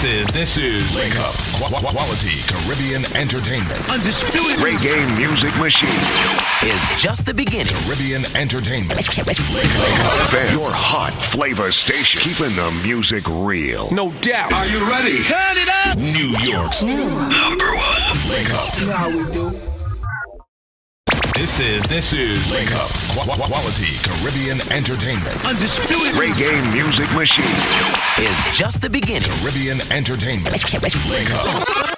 This is this is Wake Up Qu- Qu- Quality Caribbean Entertainment. Undisputed reggae music machine is just the beginning. Caribbean Entertainment. FM, your hot flavor station, keeping the music real. No doubt. Are you ready? Turn it up. New York's number one. Wake Up. You know how we do. This is this is Wake Up Qu- Qu- Quality Caribbean Entertainment. Undisputed reggae music machine is just the beginning. Caribbean Entertainment. Wake Up.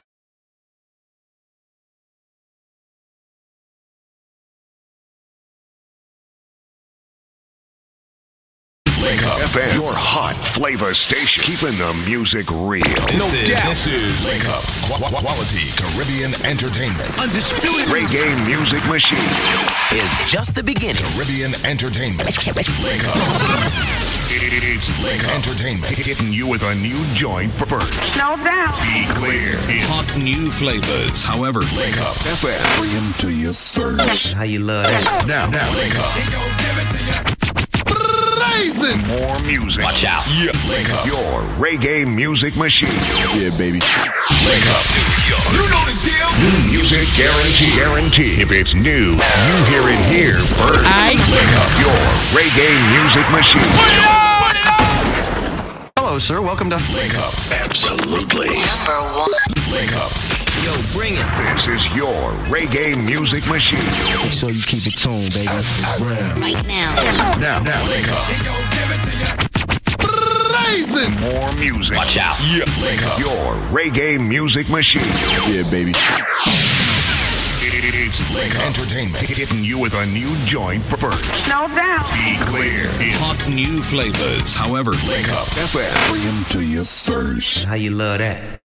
Flavor station, keeping the music real. No doubt. This is Wake Up Qu- Qu- Quality Caribbean Entertainment. Undisputed reggae music machine is just the beginning. Caribbean Entertainment. Wake Up. It's Wake Entertainment. hitting you with a new joint for first. No doubt. Be clear. It's Hot new flavors. However, Wake Up. FM. Bring him to you first. How you love that? Now, now, Wake Up. Blazing more music. Watch out. Yeah. Wake Up. Your reggae music machine. Yeah, baby. Wake Up. You know the deal. New music guarantee. Guarantee. If it's new, you hear it here first. Wake Up. Your reggae music machine. Hello, sir. Welcome to. Wake Up. Absolutely. Number one. Wake Up. Yo, bring it. This is your reggae music machine. So you keep it tuned, baby. Right now. Now, now, Wake Up. blazing more music. Watch out. Yeah. Wake Up. Your reggae music machine. Yeah, baby. It's Wake Up. Entertainment. hitting you with a new joint for first. No doubt. Be clear. It's Hot new flavors. However, Wake Up. FM. Bring him to you first. How you love that?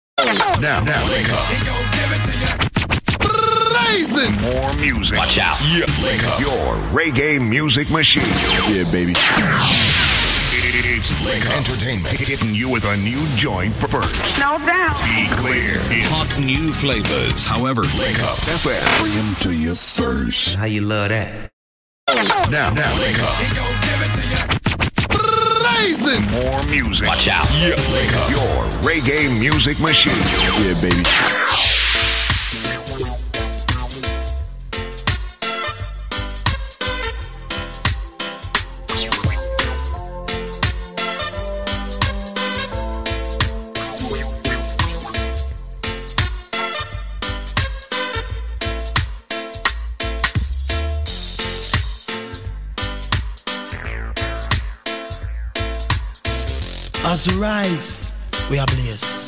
Now, now, Wake Up. He gon' give it to you. Blazing more music. Watch out. Yeah. Wake Up. Your reggae music machine. Yeah, baby. It's Wake Up. Entertainment. hitting you with a new joint for first. No doubt. Be clear. It's hot new flavors. However, Wake Up. FM. Bring him to you first. How you love that? Now, now, Wake Up. blazing more music. Watch out. Yeah. Wake Up. Your reggae music machine. Yeah, baby. As we rise, we are blessed.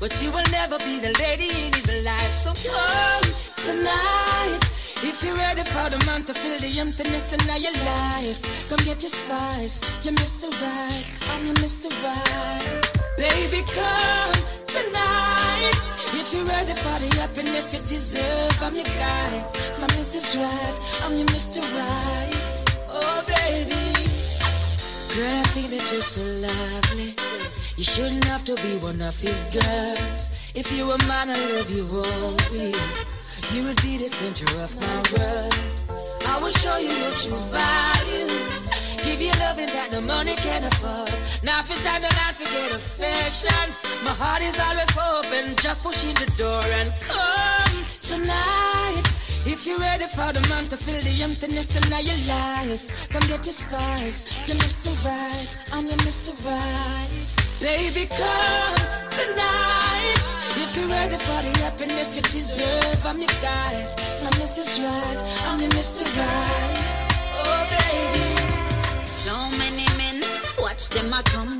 But you will never be the lady in his life. So come tonight. If you're ready for the man to fill the emptiness in your life, come get your spice. You're Mr. Right, I'm your Mr. Right. Baby, come tonight. If you're ready for the happiness you deserve, I'm your guy. My Mrs. Right, I'm your Mr. Right. Oh, baby. Girl, I think that you're so lovely. You shouldn't have to be one of his girls. If you were mine, I love you always. You would be the center of my world. I will show you your true value. Give you loving that no money can afford. Now if it's time to not forget affection. My heart is always open. Just push in the door and come tonight. If you're ready for the man to fill the emptiness in your life, come get your spice. You're Mr. Right, I'm your Mr. Right. Baby, come tonight. If you're ready for the happiness you deserve, I'm your guy. My Mrs. Right, I'm your Mr. Right. Oh, baby. So many men, watch them a come.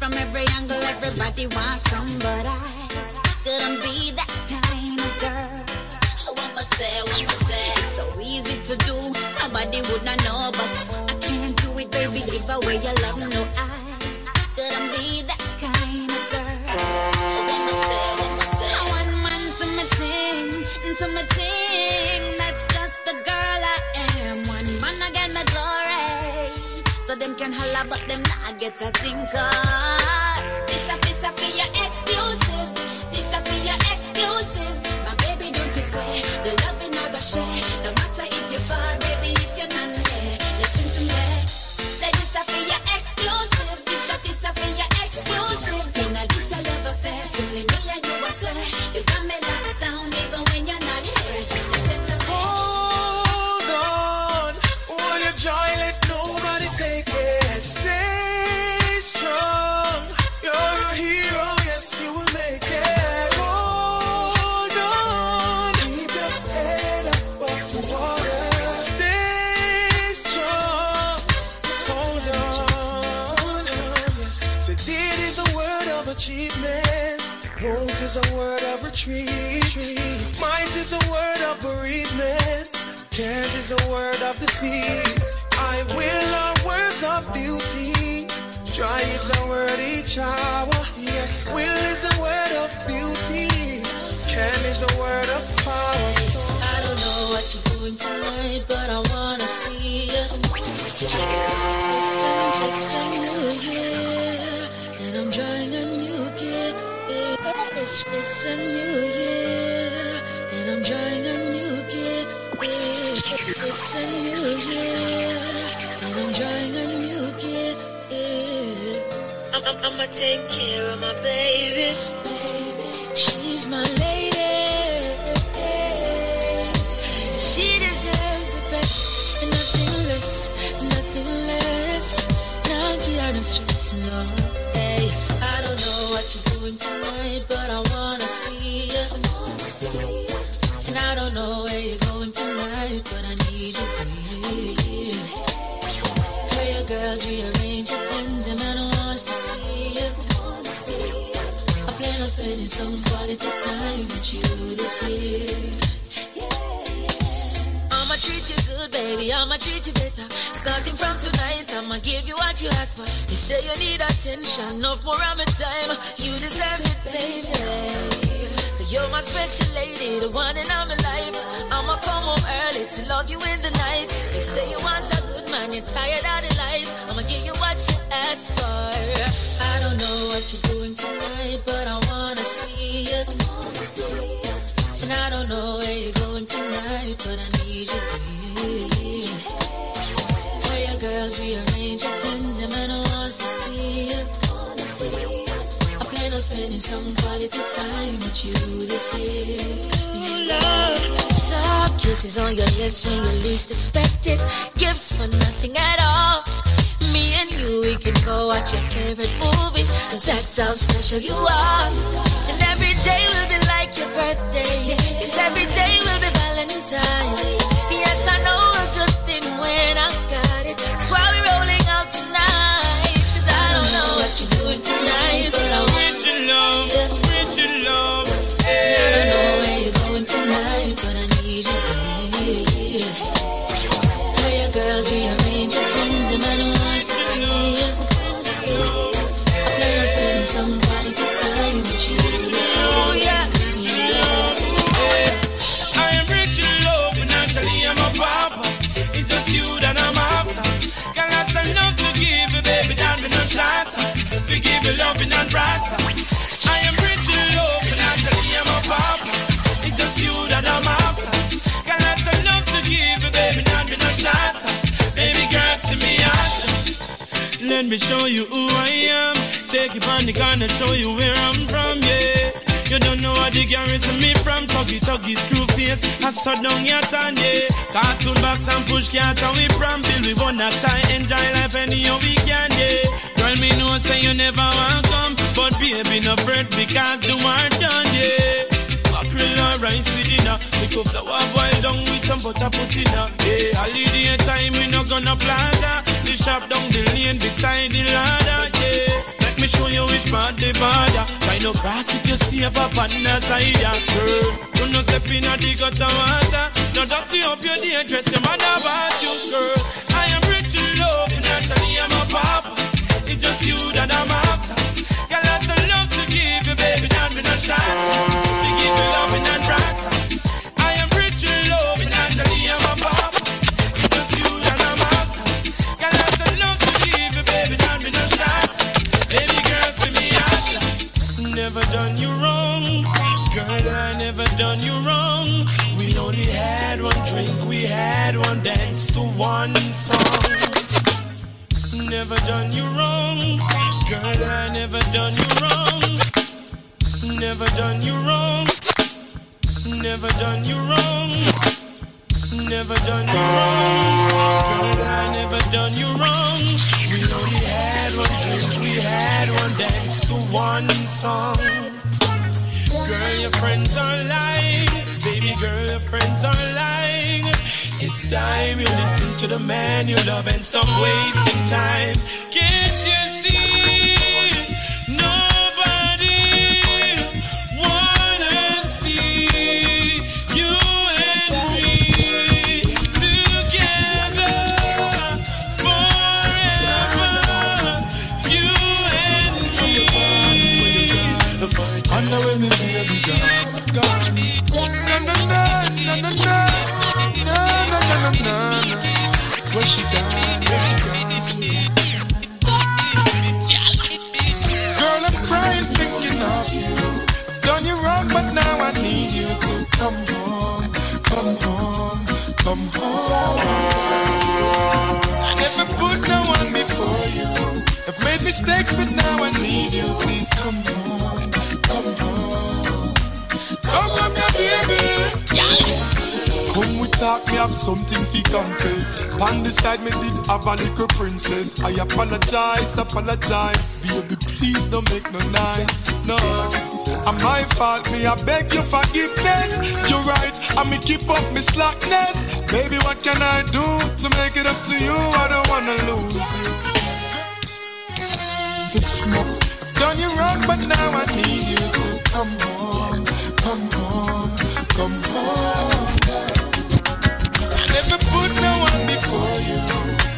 From every angle, everybody wants some, but I couldn't be that kind of girl. Oh, what must say, must say? It's so easy to do, nobody would not know, but I can't do it, baby. Give away your love, no, I to my thing. That's just the girl I am. One man get my glory. So them can holla, but them not get a thinker. Can't is a word of defeat. I will are words of beauty. Try is a word each hour. Yes, will is a word of beauty. Can is a word of power. So I don't know what you're doing tonight, but I wanna see you. It's a, new year, and I'm drawing a new gift. It's, it's a new year, and I'm drawing a new. It's a new year, and I'm drawing a new gift. I'm, I'ma take care of my baby. She's my lady. She deserves the best, nothing less, nothing less. Stress, no. Hey, I don't know what you're doing tonight, but I wanna see you. And I don't know where you're going girls rearrange your plans, and man wants to see you. I plan on spending some quality time with you this year. I'ma treat you good, baby. I'ma treat you better. Starting from tonight, I'ma give you what you ask for. You say you need attention, no more of my time. You deserve it, baby. You're my special lady, the one in my life. I'ma come home early to love you in the night. You say you want a good man, you're tired of give you what you ask for. I don't know what you're doing tonight, but I wanna see you. And I don't know where you're going tonight, but I need you, baby. Tell your girls rearrange your plans, and man wants to see you. I plan on spending some quality time with you this year. You love kisses on your lips when you least expect it. Gifts for nothing at all. Me and you, we can go watch your favorite movie, cause that's how special you are. And every day will be like your birthday. Yes, every day will be Valentine's. Let me show you who I am. Take you on the corner, show you where I'm from, yeah. You don't know what the garrison me from. Tuggy tuggy screw face I saw down your tan, yeah. Cartoon box and push cat and we from. Bill we wanna tie Enjoy life any how we can, yeah. Girl me know say you never want come. But baby no fret because the war done, yeah. Mackerel or rice with dinner. We cook the war boil down with some butter put in her Yeah, holiday time we no gonna plaza The shop down the lane beside the ladder, yeah. Let me show you which part the border. Find no grass if you save up on the side, yeah, girl You no step in a the gutter water. No dirty up your day dress your mother about you, girl. I am rich in love, naturally I'm a papa It's just you that I'm after. Got lots of love to give you, baby, not me no shot. We give you loving and drink, we had one dance to one song. Never done you wrong Girl, I never done you wrong. Never done you wrong Never done you wrong. Never done you wrong Girl, I never done you wrong. We only had one drink, we had one dance to one song Girl, your friends are lying. Baby girl, your friends are lying. It's time you listen to the man you love and stop wasting time. Can't you of you. I've done you wrong, but now I need you to come home, come home, come home. I never put no one before you. I've made mistakes, but now I need you. Please come home, come home, come home, now, baby. Come we talk, me have something fi confess. On the side, me did have a little princess. I apologize, apologize, baby. Please don't make no noise, no. I'm my fault, me I beg your forgiveness. You're right, I me keep up me slackness. Baby, what can I do to make it up to you? I don't wanna lose you. This month, I've done you wrong, but now I need you to come home, come home, come home. Put no one before you.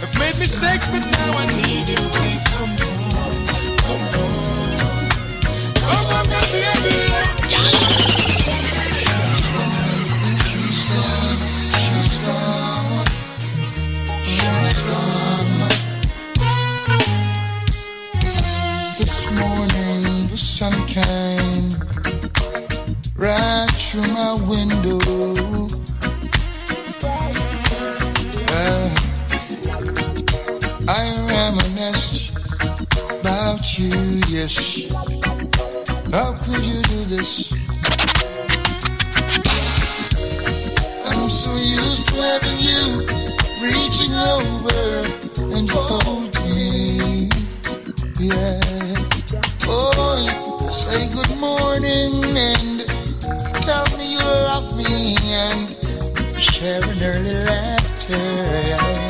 I've made mistakes, but now I need you. Please come home, come come home, now, baby. This morning the sun came right through my window. honest about you, yes. How could you do this? I'm so used to having you reaching over and hold me. Yeah. Oh, say good morning and tell me you love me and share an early laughter. Yeah.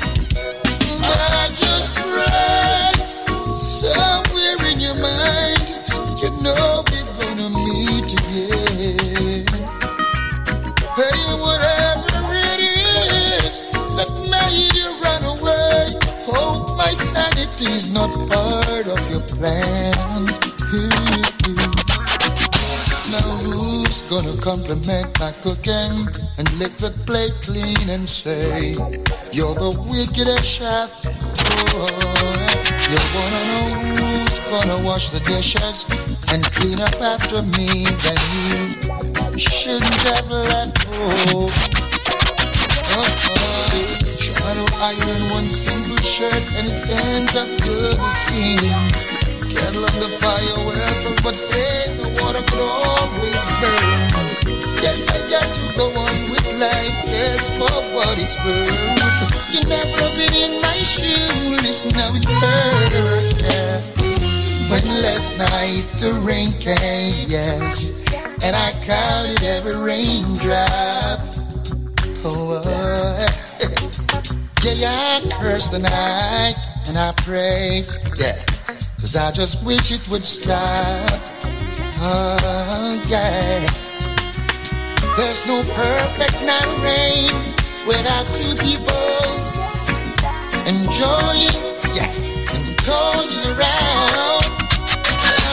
is not part of your plan. Now who's gonna compliment my cooking and lick the plate clean and say you're the wickedest chef? You wanna know who's gonna wash the dishes and clean up after me? Then you shouldn't have left. Oh. I earn one simple shirt and it ends up double seam. Kettle on the fire whistles, but hey, the water could always burn. Yes, I got to go on with life, yes, for what it's worth. You never been in my shoe, listen now it hurts, yeah. When last night the rain came, yes, and I counted every raindrop. Oh, oh. Yeah, yeah, I curse the night and I pray, yeah. Cause I just wish it would stop. Oh, yeah. There's no perfect night rain without two people enjoying, yeah, and toying around.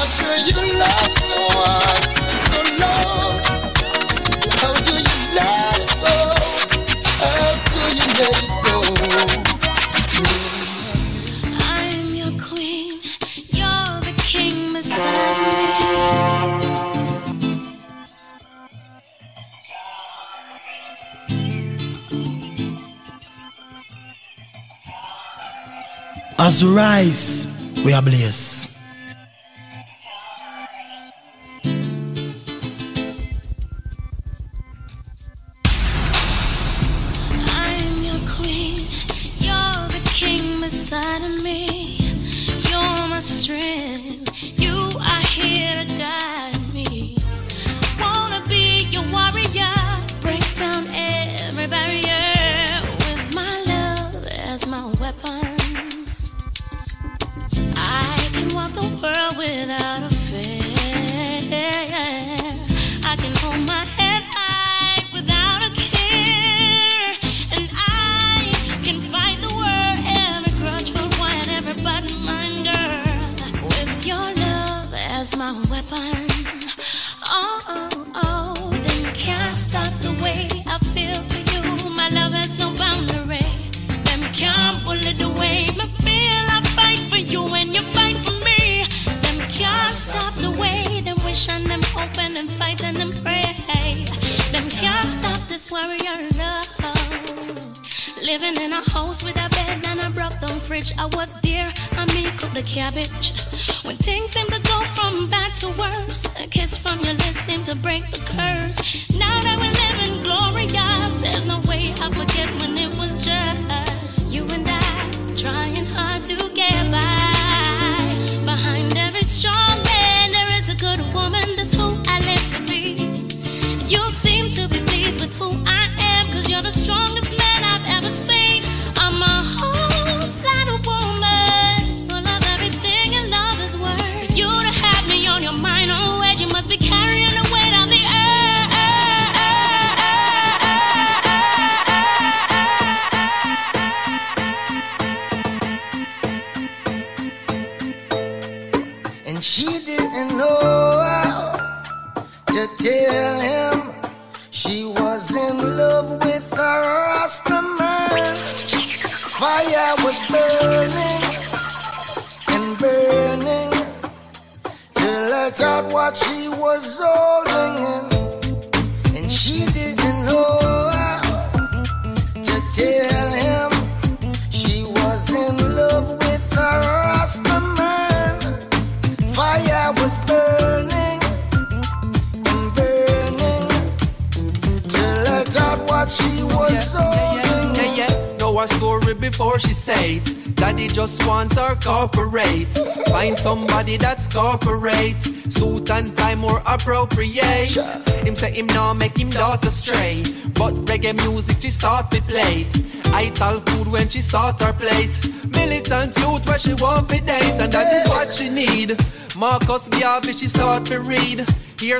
After you love someone. As we rise, we are blessed.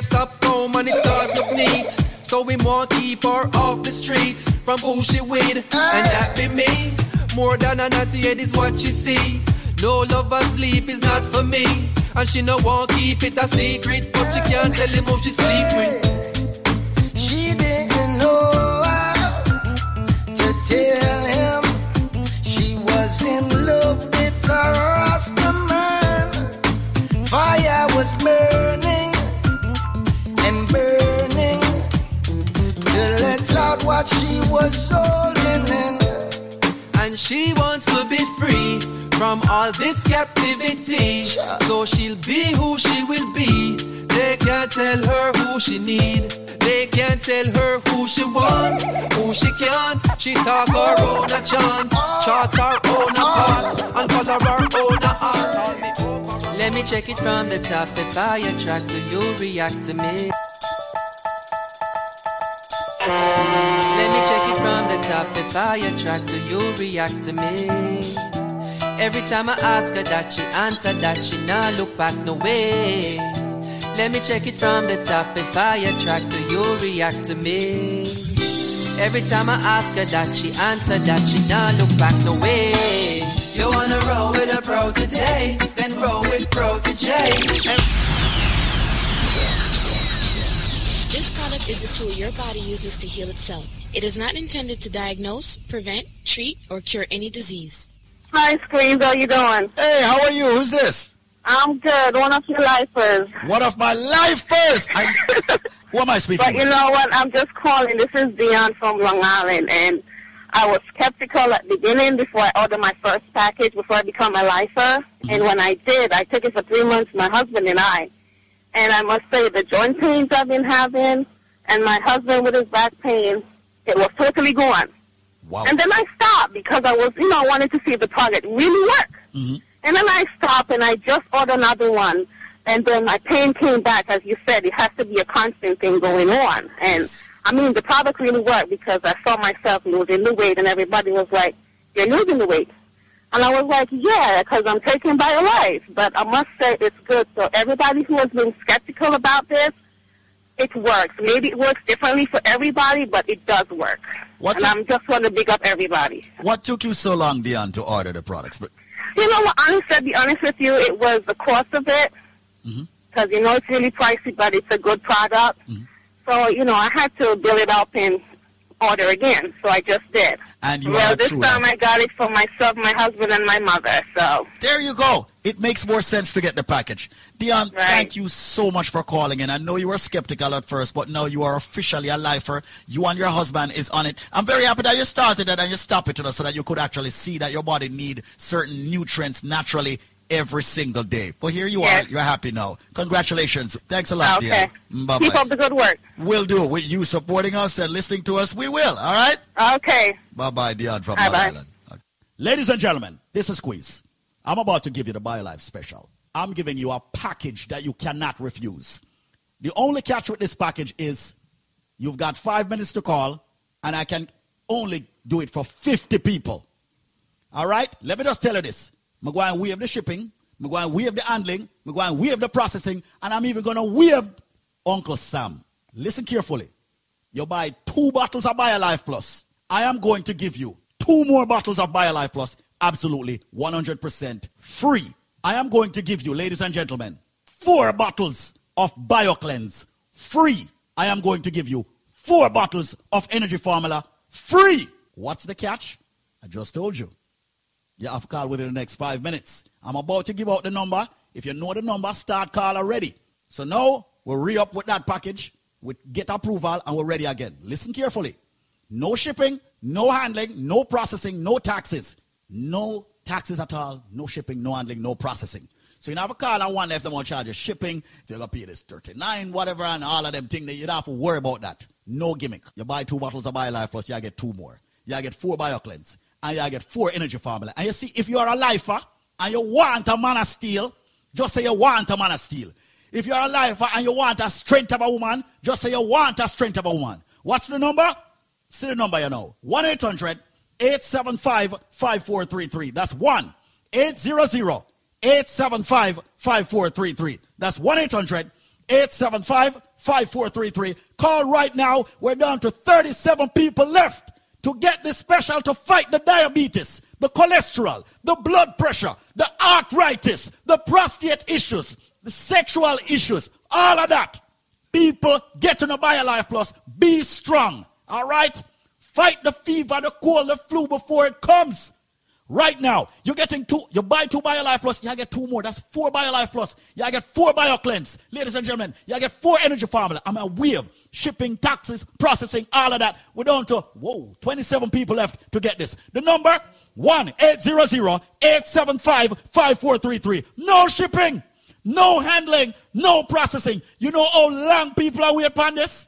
Stop home and it start look neat. So we want keep her off the street from who she with. And that be me. More than a naughty head is what she see. No love or sleep is not for me. And she no want keep it a secret. But she can't tell him who she sleep with. Chart her own a part, and color her own art. Let me check it from the top. If I attract, do you react to me? Let me check it from the top. If I attract, do you react to me? Every time I ask her that, she answer that she not look back no way. Let me check it from the top. If I attract, do you react to me? Every time I ask her that, she answer that she not look back no way. You wanna roll with a bro today, then roll with Pro Today. This product is a tool your body uses to heal itself. It is not intended to diagnose, prevent, treat, or cure any disease. Hi, Squeeze. How you doing? Hey, how are you? Who's this? I'm good. One of your lifers. One of my lifers. I, who am I speaking But you know what? I'm just calling. This is Dion from Long Island, and I was skeptical at the beginning before I ordered my first package before I become a lifer. And when I did, I took it for three months, my husband and I. And I must say, the joint pains I've been having, and my husband with his back pain, it was totally gone. Wow. And then I stopped because I was, you know, I wanted to see if the product really worked. Mm-hmm. And then I stopped and I just ordered another one. And then my pain came back. As you said, it has to be a constant thing going on. And I mean, the product really worked because I saw myself losing the weight and everybody was like, you're losing the weight. And I was like, yeah, because I'm taking BioLife. But I must say it's good. So everybody who has been skeptical about this, it works. Maybe it works differently for everybody, but it does work. What and I'm just want to big up everybody. What took you so long, Dion, to order the products? But You know what? Honestly, to be honest with you, it was the cost of it. Mm-hmm. Because, you know, it's really pricey, but it's a good product. So, you know, I had to build it up and order again. So I just did. And you well, this time. I got it for myself, my husband, and my mother. So there you go. It makes more sense to get the package. Dion, thank you so much for calling in. I know you were skeptical at first, but now you are officially a lifer. You and your husband is on it. I'm very happy that you started it and you stopped it so that you could actually see that your body need certain nutrients naturally every single day. But here you Yes. are. You're happy now. Congratulations. Thanks a lot, Okay. Dion. Mm, bye keep up the good work. We'll do. With you supporting us and listening to us, we will. All right? Okay. Bye bye, Dion from Bye-bye. Long Island. Okay. Ladies and gentlemen, this is Squeeze. I'm about to give you the BioLife special. I'm giving you a package that you cannot refuse. The only catch with this package is you've got five minutes to call, and I can only do it for 50 people. All right? Let me just tell you this. I'm going to waive the shipping. I'm going to waive the handling. I'm going to waive the processing. And I'm even going to waive Uncle Sam. Listen carefully. You buy two bottles of BioLife Plus. I am going to give you two more bottles of BioLife Plus absolutely 100% free. I am going to give you, ladies and gentlemen, four bottles of BioCleanse free. I am going to give you four bottles of Energy Formula free. What's the catch? I just told you. You have to call within the next five minutes. I'm about to give out the number. If you know the number, start call already. So now we'll re up with that package, we get approval, and we're ready again. Listen carefully. No shipping, no handling, no processing, no taxes. No taxes at all, no shipping, no handling, no processing. So you have a call and one if they want charge you shipping, if you're gonna pay this 39, whatever, and all of them things, that you don't have to worry about that. No gimmick. You buy two bottles of BioLife first, you get two more. You get four BioCleanse. And you get four energy formula. And you see, if you are a lifer and you want a man of steel, just say you want a man of steel. If you're a lifer and you want a strength of a woman, just say you want a strength of a woman. What's the number? See the number you know. 1 800 875 5433. That's 1 800 875 5433. That's 1 800 875 5433. Call right now. We're down to 37 people left to get this special to fight the diabetes, the cholesterol, the blood pressure, the arthritis, the prostate issues, the sexual issues, all of that. People get on a BioLife Plus. Be strong. All right? Fight the fever, the cold, the flu before it comes. Right now, you're getting two, you buy two BioLife Plus, you get two more. That's four BioLife Plus. You get four BioCleanse. Ladies and gentlemen, you get four energy formula. I'm a wave, shipping, taxes, processing, all of that. We're down to, whoa, 27 people left to get this. The number, 1-800-875-5433. No shipping, no handling, no processing. You know how long people are waiting on this?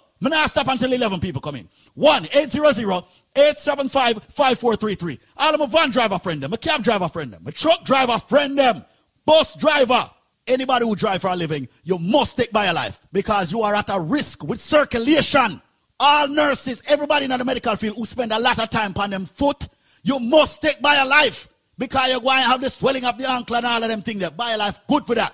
I'm stop until 11 people come in. 1-800-875-5433. All of my van driver friend them, my cab driver friend them, my truck driver friend them, bus driver. Anybody who drive for a living, you must take BioLife because you are at a risk with circulation. All nurses, everybody in the medical field who spend a lot of time on them foot, you must take BioLife because you're going to have the swelling of the ankle and all of them things there. life. good for that.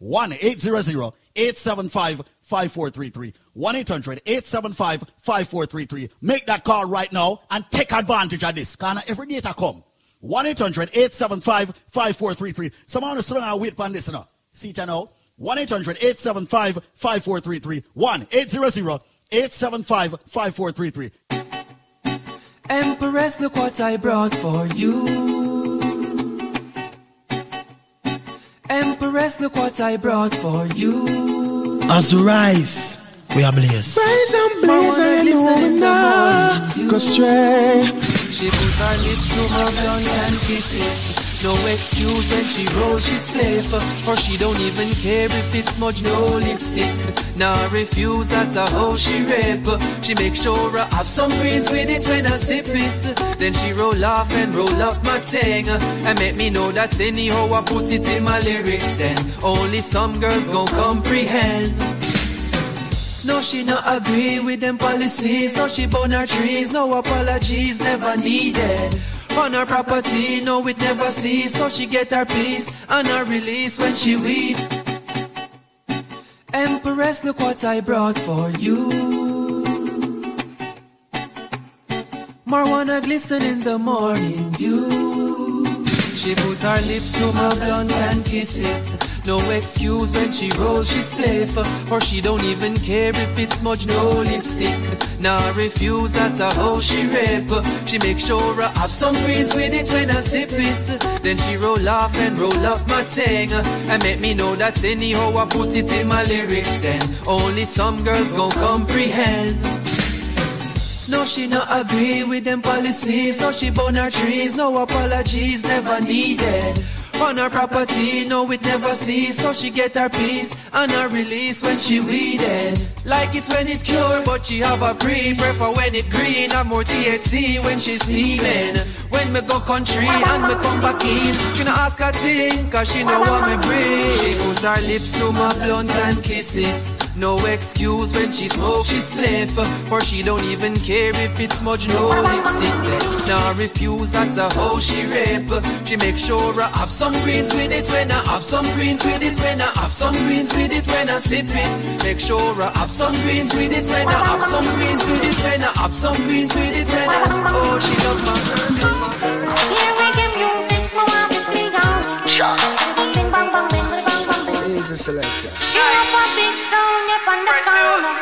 1 800 875 5433. 1 800 875 5433. Make that call right now and take advantage of this. Because every data come. 1 800 875 5433. Someone is sitting and wait for this now. See it now. 1 800 875 5433. 1 800 875 5433. Empress, look what I brought for you. Empress, look what I brought for you. As we rise, we are blessed. Rise and blaze and know we not go stray. She put her lips to my blunt and kiss it. No excuse when she rolls, she slave For she don't even care if it's smudge, no lipstick. Now I refuse, that's a how she rape She make sure I have some greens with it when I sip it. Then she roll off and roll up my thing And make me know that anyhow I put it in my lyrics Then only some girls gon' comprehend. No, she not agree with them policies, so she burn her trees. No apologies, never needed. On her property, no, it never cease. So she get her peace and her release when she weed. Empress, look what I brought for you. Marijuana glisten in the morning dew. She put her lips to my blunt and kiss it. No excuse when she rolls, she spliff. Or she don't even care if it's smudge, no lipstick. Nah, refuse, that's a how she rip. She make sure I have some greens with it when I sip it. Then she roll off and roll up my thing. And make me know that anyhow I put it in my lyrics then. Only some girls gon' comprehend. No, she not agree with them policies. No, she burn her trees. No apologies, never needed. On her property, no, it never cease. So she get her peace and her release when she weeded. Like it when it cure, but she have a pre. Prefer when it green, have more THC when she steaming. When me go country and me come back in, she not ask a thing, cause she know what me bring. She put her lips to my blunt and kiss it. No excuse when she smoke, she spliff. For she don't even care if it's smudge, no lipstick. Now refuse, that's a how she rip. She make sure I have some greens with it when I have some greens with it when I have some greens with it when I sip it. Make sure I have some greens with it when I have some greens with it when I have some greens with it when I. Oh, she love my. Here we get music, no one to see on. Shot. He's a selector. Up a big sound, yep, on the corner.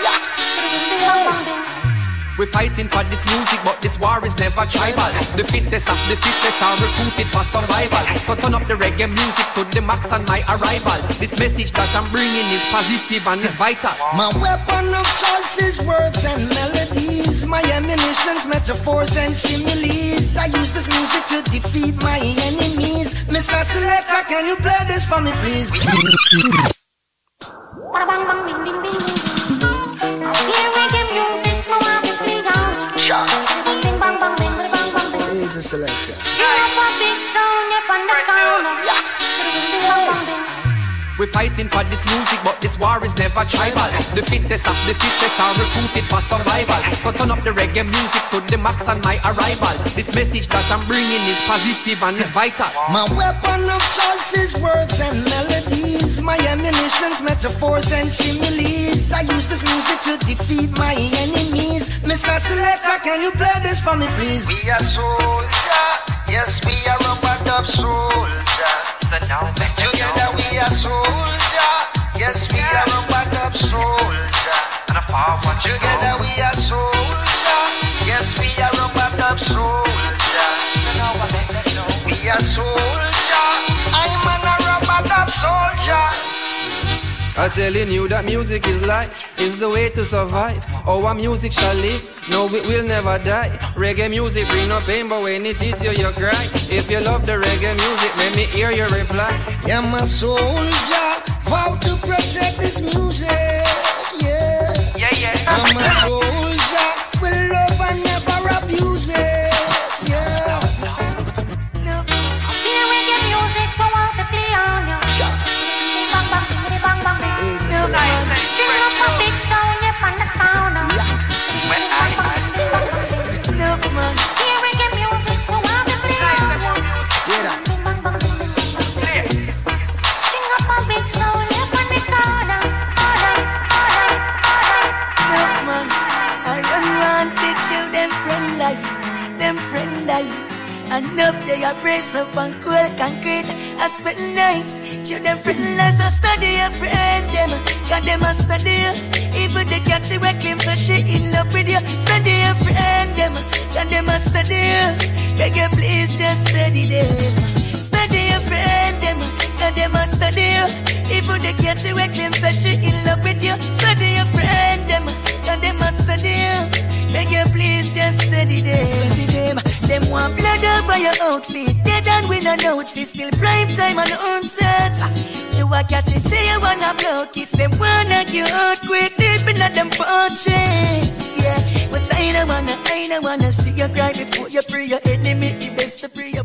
Bing, bing, bang, bang, bing. We're fighting for this music, but this war is never tribal. The fittest of the fittest are recruited for survival. So turn up the reggae music to the max on my arrival. This message that I'm bringing is positive and is vital. My weapon of choice is words and melodies. My ammunition's metaphors and similes. I use this music to defeat my enemies. Mr. Selector, can you play this for me, please? Here we get music, selector. We're fighting for this music, but this war is never tribal. The fittest of the fittest are recruited for survival. So turn up the reggae music to the max on my arrival. This message that I'm bringing is positive and is vital. My weapon of choice is words and melodies. My ammunition's metaphors and similes. I use this music to defeat my enemies. Mr. Selector, can you play this for me, please? We are soldier, yes, we are rub-a-dub soldier. Together we are soldier, yes, we are rub-a-dub soldier. Together we are soldier, yes, we are rub-a-dub soldier. We are soldier, I'm a rub-a-dub soldier. I'm telling you that music is life, is the way to survive. Our music shall live, no, it will never die. Reggae music bring no pain, but when it hits you, you cry. If you love the reggae music, let me hear your reply. Yeah, my soldier, vow to protect this music. Yeah, Yeah, yeah. I'm a soldier, will love and never They are brace up and cool concrete. I spend nights, them friend lives. I study a friend them, got them a study. Even the cat see where claim so she in love with you. Study a friend them, got them a study. Beg you please just study them. Study a friend them, got them a study. Even the cat see where claim so she in love with you. Study a friend them, got them a study. Beg you please just study them. Them. Them want blood over your outfit. They done we no notice. Still prime time and the onset. She walk out and say you wanna blow kiss. Them wanna get out quick. Deep in a them punches. Yeah. But I don't wanna, I don't wanna see you cry before you pray your enemy. The best to pray your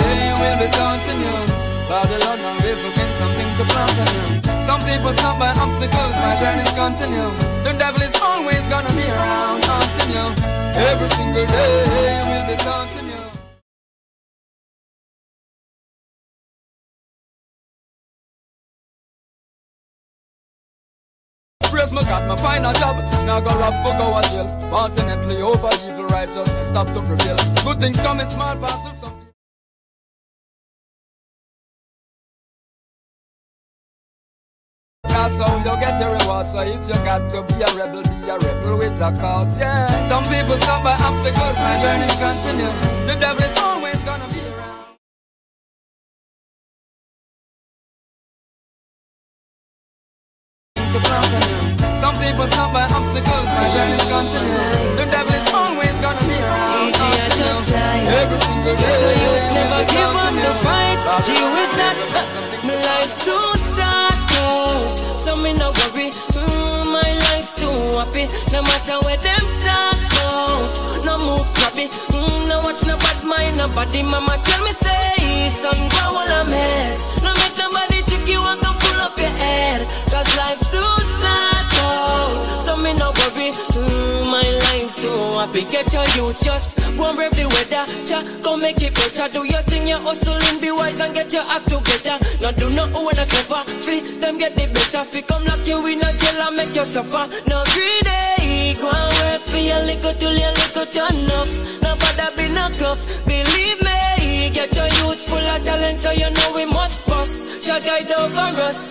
People stop by obstacles, my journey's continue. The devil is always gonna be around, haunting you. Every single day will be you. Praise my God, my final job. Now go rob for go a jail. Fortunately, over evil righteousness stop to prevail. Good things come in small parcels. That's how you get your reward. So if you got to be a rebel, be a rebel with a cause. Yeah. Some people stop by obstacles, my journey's continue. The devil is always gonna be around. Some people stop by obstacles, my journey's continue. The devil is always gonna be around. continue. Every single day. Never give up the fight. Gee whiz that my sad out. So me no worry. Mm, my life's too happy. No matter where them talk about. No move crappy. Mm, no watch no bad mind nobody. Mama tell me say son go all mess. No make nobody trick you and come pull up your head. Cause life's too sad out. Too happy. Get your youth just one brave the weather. Cha, go make it better. Do your thing, you hustling, be wise and get your act together. Now do not own a clever. Fi them get the better. Fi come lock you in a jail and make you suffer. No greedy. Eh? Go and work for your little till your little turn enough. Nobody be no gruff. Believe me, get your youth full of talent, so you know we must bust. Shall guide over us.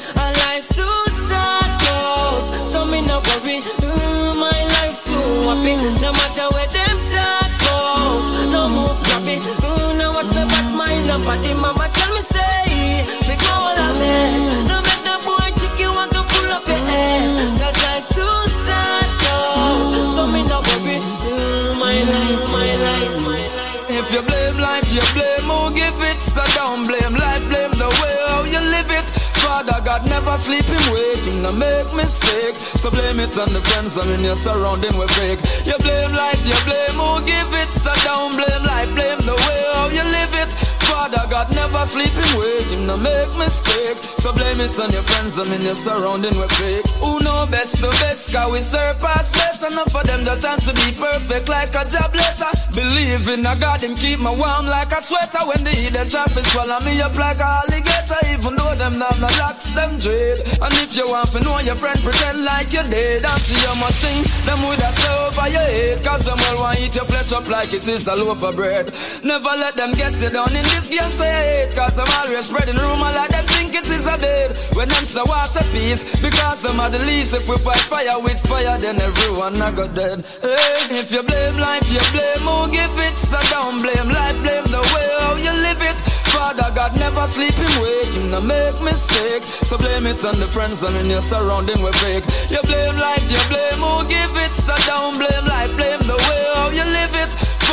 God never sleep him wake, him no make mistake. So blame it on the friends I mean you're surrounding with fake. You blame life, you blame who give it. So don't blame life, blame the way how you live it. Father God never sleep him wake, him no make mistake. So blame it on your friends I mean you're surrounding with fake. Who know best the best, cause we surpass best. Enough for them just trying to be perfect like a job letter. Believe in a God, him keep me warm like a sweater. When the heat the traffic swallow me up like a alligator. Even though them not my locks, them dread. And if you want to know your friend, pretend like you're dead. And see how much thing them with a say over your head. Cause them all want eat your flesh up like it is a loaf of bread. Never let them get you down in this hate. Cause I'm always spreading rumor like them think it is a bed. When them say what's a peace, because them are the least. If we fight fire with fire, then everyone I go dead. Hey, if you blame life, you blame who give it. So don't blame life, blame the way how you live it. Father God never sleep him wake, him no make mistake. So blame it on the friends and in your surrounding with fake. You blame life, you blame who give it. So don't blame life, blame the way how you live.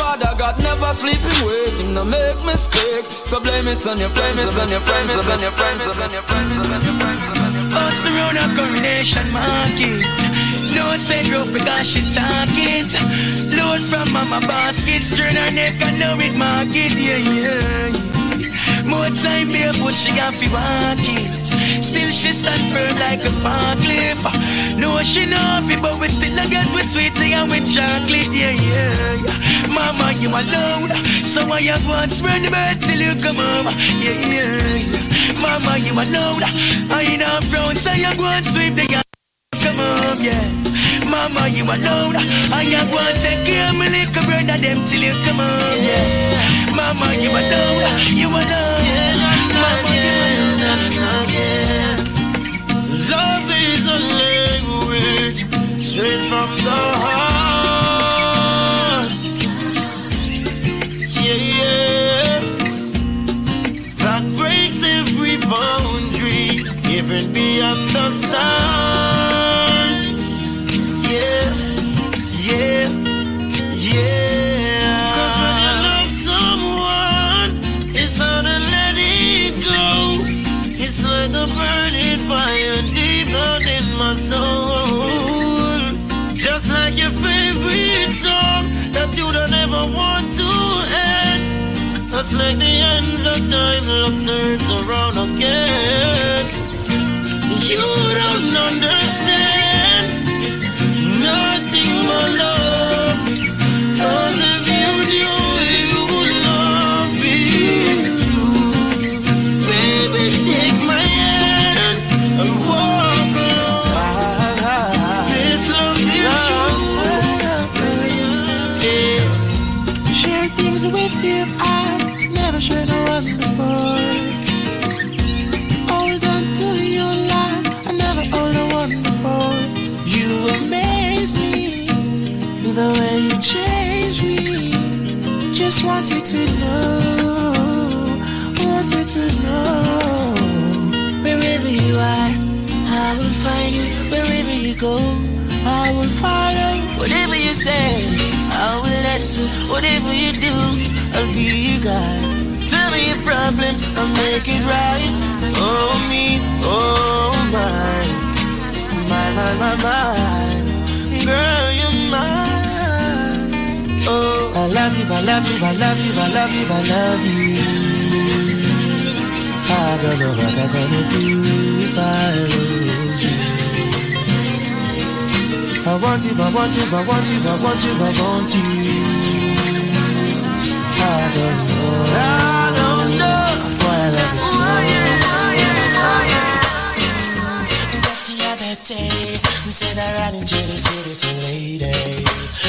Father God never sleep him wake, him no make mistake. So blame it on your friends, on your friends, on your friends, on your friends, on your friends. Us around a coronation market. No say broke because she talk it. Load from mama baskets, turn her neck and know it market. Yeah, yeah. More time barefoot, she got fi walk it. Still she stand firm like a forklift. No, she know it, but we still a get with sweetie and with chocolate. Yeah, yeah, yeah. Mama, you alone, so you go and spread the bird till you come home? Yeah, yeah, yeah. Mama, you alone, I ain't up front, so you go and sweep the yard. Come on, yeah. Mama, you alone. And you go and take care of my little brother them till you come on, yeah. Mama, you alone. You alone. Mama, you alone. Love is a language straight from the heart. Yeah, yeah. That breaks every boundary, even beyond the sun. you don't ever want to end. That's like the ends of time, love turns around again. You don't understand. Nothing but love. I just want you to know, want you to know. Wherever you are, I will find you. Wherever you go, I will follow. Whatever you say, I will answer. Whatever you do, I'll be your guide. Tell me your problems, I'll make it right. Oh me, oh my, my, my, my, my. Girl, you're mine. Oh, I love you, I love you, I love you, I love you, I love you. I don't know what I'm gonna do if I lose you. I want you, I want you, I want you, I want you, I want you. I don't know. I don't know why I love you so. Just the other day, said I ran into this beautiful lady.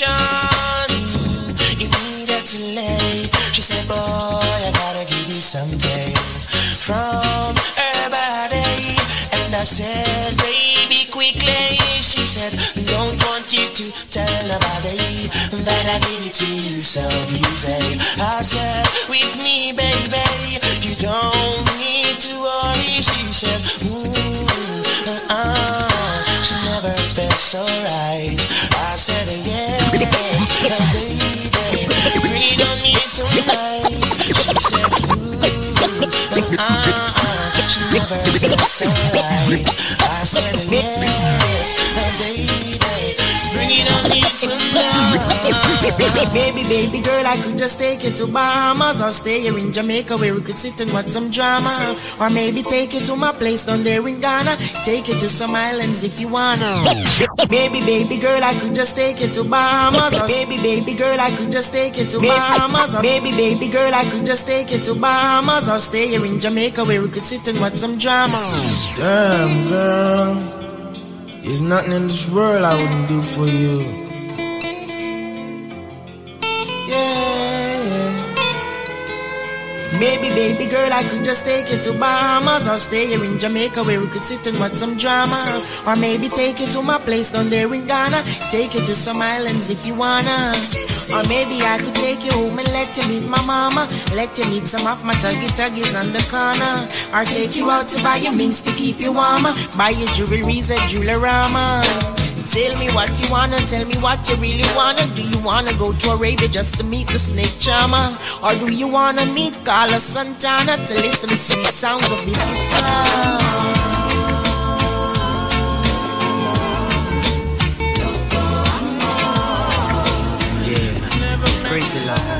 Egyptian. Immediately, she said, Boy, I gotta give you something from her body. And I said, Baby, quickly. She said, Don't want you to tell nobody that I give it to you so easy. I said, With me, baby, you don't need to worry. She said, Ooh, uh-uh. Felt so right. I said, Yes, baby, on me tonight. She said, felt so right. I said, Yes, Baby, baby girl, I could just take you to Bahamas or stay here in Jamaica where we could sit and watch some drama. Or maybe take you to my place down there in Ghana. Take you to some islands if you wanna. Baby, baby girl, I could just take you to Bahamas. Or baby, baby girl, I could just take you to Bahamas. Or baby, baby girl, I could just take you to Bahamas or stay here in Jamaica where we could sit and watch some drama. Damn, girl. There's nothing in this world I wouldn't do for you. Maybe, baby girl, I could just take you to Bahamas or stay here in Jamaica where we could sit and watch some drama. Or maybe take you to my place down there in Ghana. Take you to some islands if you wanna. Or maybe I could take you home and let you meet my mama. Let you meet some of my tuggy tuggies on the corner. Or take you out to buy your mints to keep you warmer. Buy your jewelries at Jewelorama. Tell me what you wanna, tell me what you really wanna. Do you wanna go to Arabia just to meet the snake charmer? Or do you wanna meet Carlos Santana to listen to sweet sounds of this guitar? Crazy love,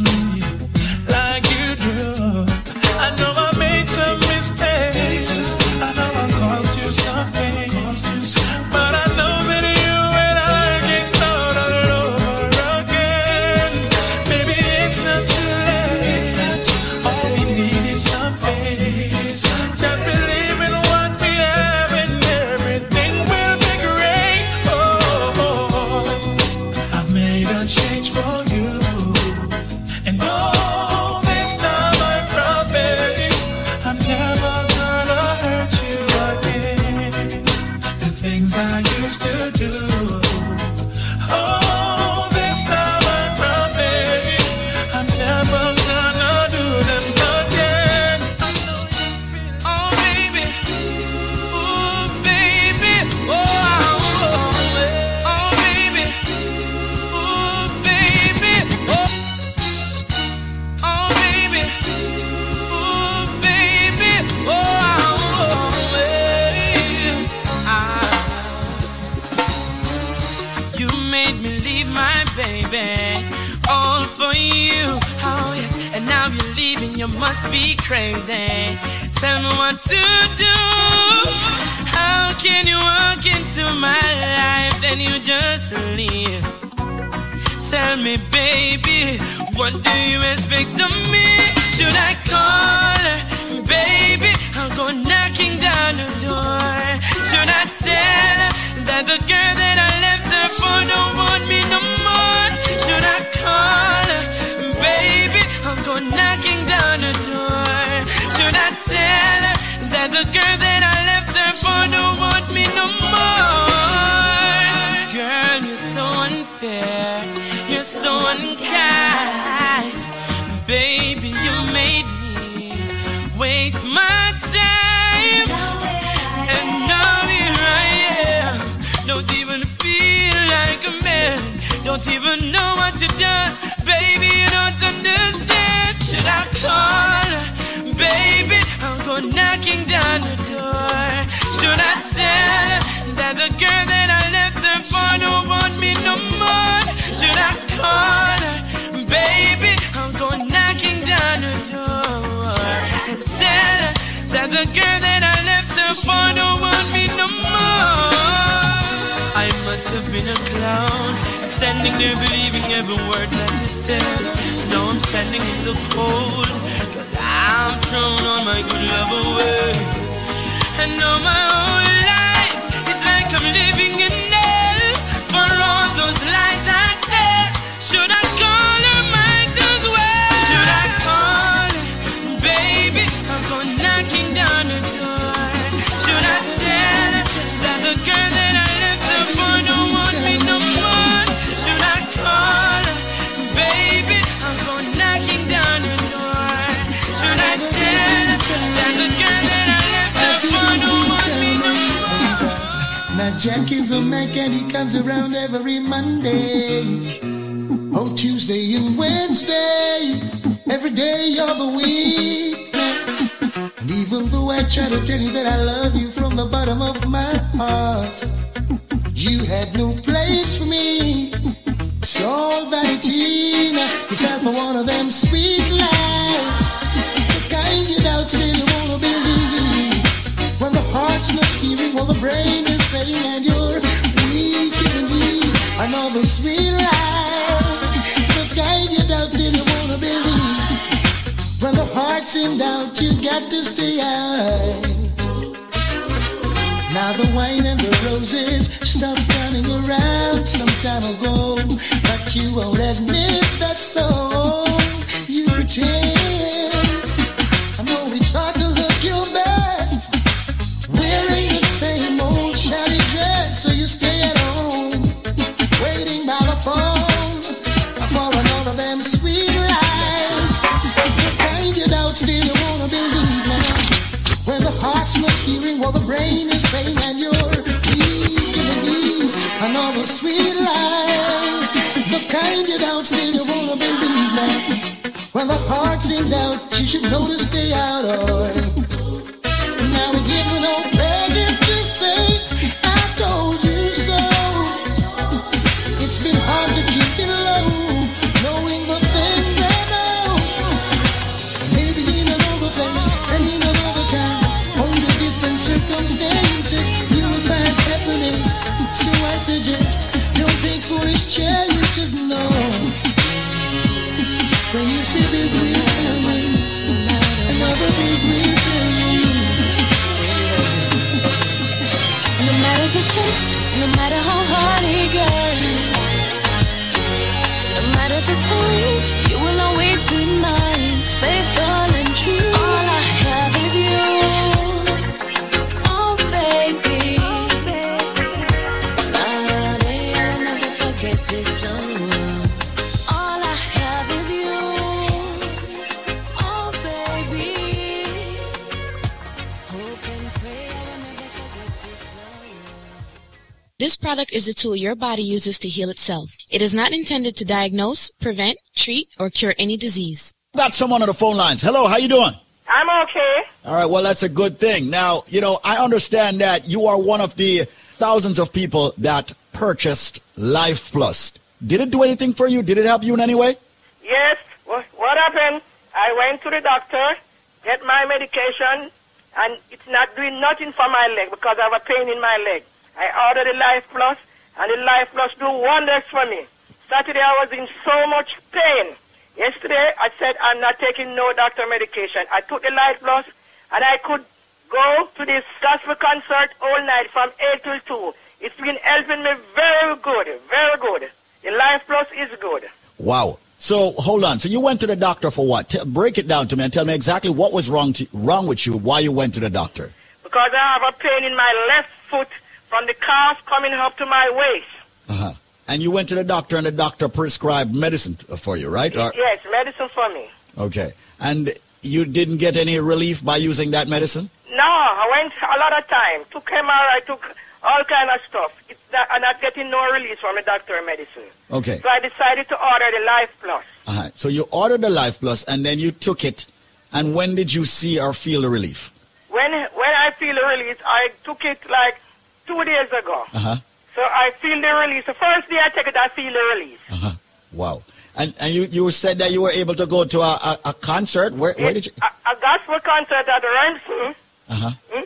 no matter how hard it gets. product is a tool your body uses to heal itself. It is not intended to diagnose, prevent, treat, or cure any disease. Got someone on the phone lines. Hello, how you doing? I'm okay. All right, well, that's a good thing. Now, you know, I understand that you are one of the thousands of people that purchased Life Plus. Did it do anything for you? Did it help you in any way? Yes. What happened? I went to the doctor, get my medication, and it's not doing nothing for my leg because I have a pain in my leg. I ordered the Life Plus, and the Life Plus do wonders for me. Saturday I was in so much pain. Yesterday I said I'm not taking no doctor medication. I took the Life Plus, and I could go to this gospel concert all night from 8 till 2. It's been helping me very good, very good. The Life Plus is good. Wow. So hold on. So you went to the doctor for what? Break it down to me and tell me exactly what was wrong to, wrong with you. Why you went to the doctor? Because I have a pain in my left foot from the calf coming up to my waist. Uh-huh. And you went to the doctor and the doctor prescribed medicine for you, right? Or- Yes, medicine for me. okay. And you didn't get any relief by using that medicine? No, I went a lot of time. Took MRI, I took all kind of stuff. It's not, I'm not getting no release from the doctor medicine. Okay. So I decided to order the Life Plus. Uh-huh. So you ordered the Life Plus and then you took it. And when did you see or feel the relief? When when I feel the release, I took it like two days ago. Uh-huh. So I feel the release. The first day I take it, I feel the release. Uh-huh. Wow. And and you, you said that you were able to go to a, a, a concert. Where, where did you? A, a gospel concert at Ransom. Uh-huh. Hmm?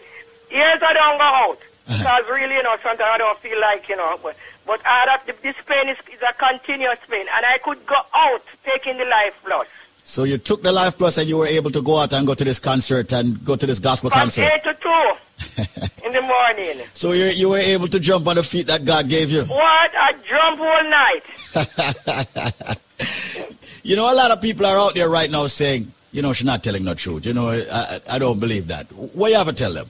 Years I don't go out. Because really, you know, sometimes I don't feel like, you know, but, but I have, this pain is, is a continuous pain. And I could go out taking the Life Plus. So you took the Life Plus and you were able to go out and go to this concert and go to this gospel From concert. 8 to 2 in the morning. So you you were able to jump on the feet that God gave you. What? I jump all night. You know, a lot of people are out there right now saying, you know, she's not telling the truth. You know, I, I, don't believe that. What you have to tell them?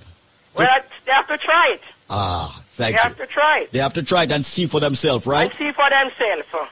Well, they have to try it. Ah, thank you. they have to try it. They have to try it and see for themselves, right? And see for themselves.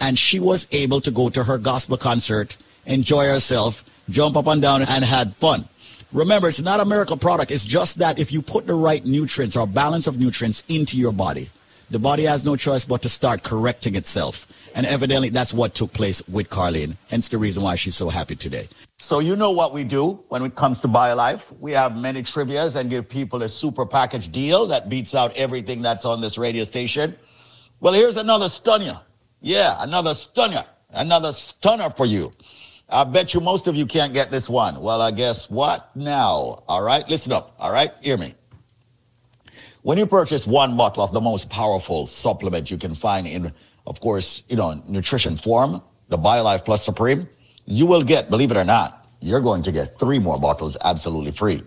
and she was able to go to her gospel concert, enjoy herself, jump up and down, and had fun. Remember, it's not a miracle product. It's just that if you put the right nutrients or balance of nutrients into your body, the body has no choice but to start correcting itself. And evidently, that's what took place with Carlene. Hence the reason why she's so happy today. So you know what we do when it comes to BioLife. We have many trivias and give people a super package deal that beats out everything that's on this radio station. Well, here's another stunner. Yeah, another stunner. Another stunner for you. I bet you most of you can't get this one. Well, I guess what now? All right, listen up. All right, hear me. When you purchase one bottle of the most powerful supplement you can find in, of course, you know, nutrition form, the BioLife Plus Supreme, you will get, believe it or not, you're going to get three more bottles absolutely free.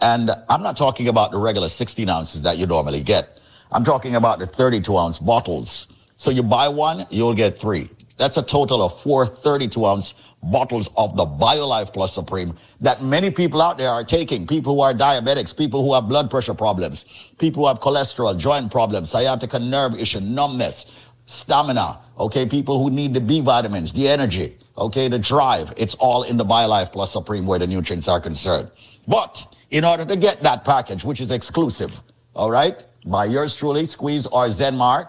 And I'm not talking about the regular 16 ounces that you normally get. I'm talking about the 32 ounce bottles. So you buy one, you'll get three. That's a total of four 32 ounce bottles of the BioLife Plus Supreme that many people out there are taking. People who are diabetics, people who have blood pressure problems, people who have cholesterol, joint problems, sciatica nerve issue, numbness, stamina. Okay. People who need the B vitamins, the energy. Okay. The drive. It's all in the BioLife Plus Supreme where the nutrients are concerned. But in order to get that package, which is exclusive, all right, by yours truly, Squeeze or Zenmar,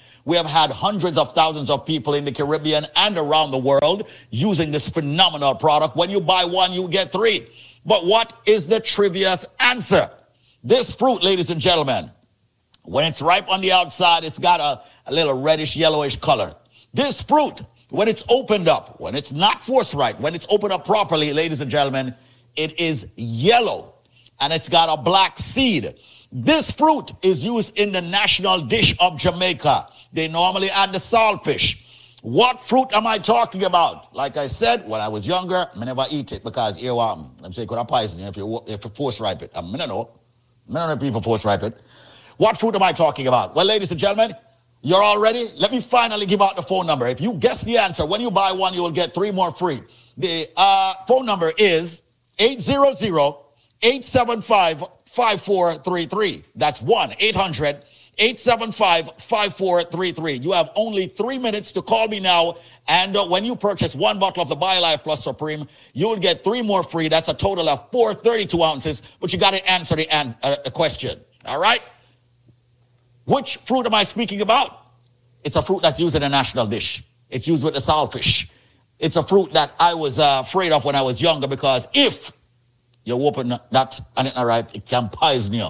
We have had hundreds of thousands of people in the Caribbean and around the world using this phenomenal product. When you buy one, you get three. But what is the trivia's answer? This fruit, ladies and gentlemen, when it's ripe on the outside, it's got a, a little reddish yellowish color. This fruit, when it's opened up, when it's not force ripe, when it's opened up properly, ladies and gentlemen, it is yellow and it's got a black seed. This fruit is used in the national dish of Jamaica. They normally add the saltfish. What fruit am I talking about? Like I said, when I was younger, I never eat it because here um, I'm saying could have poison you if you if you force ripe it. I mean, I know. I know people force ripe it. What fruit am I talking about? Well, ladies and gentlemen, you're all ready? Let me finally give out the phone number. If you guess the answer, when you buy one, you will get three more free. The uh, phone number is 800-875-5433. That's 1-800-875-5433. You have only three minutes to call me now. And uh, when you purchase one bottle of the BioLife Plus Supreme, you will get three more free. That's a total of 432 ounces, but you got to answer the, an- uh, question. All right? Which fruit am I speaking about? It's a fruit that's used in a national dish. It's used with the saltfish. It's a fruit that I was uh, afraid of when I was younger because if you open that and not ripe, it can poison you.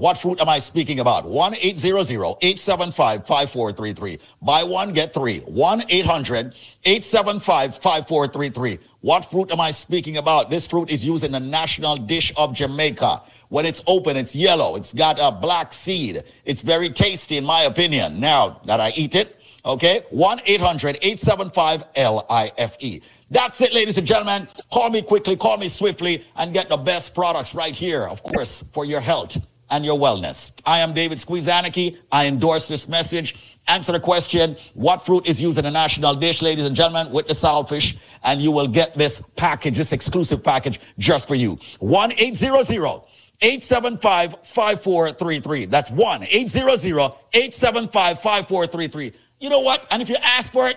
what fruit am I speaking about? 1 875 5433. Buy one, get three. 1 800 875 5433. What fruit am I speaking about? This fruit is used in the national dish of Jamaica. When it's open, it's yellow. It's got a black seed. It's very tasty, in my opinion. Now that I eat it, okay? 1 800 875 LIFE. That's it, ladies and gentlemen. Call me quickly, call me swiftly, and get the best products right here, of course, for your health and your wellness. I am David Squeezaniki. I endorse this message. Answer the question, what fruit is used in a national dish, ladies and gentlemen, with the saltfish, and you will get this package, this exclusive package just for you. 1-800-875-5433. That's 1-800-875-5433. You know what? And if you ask for it,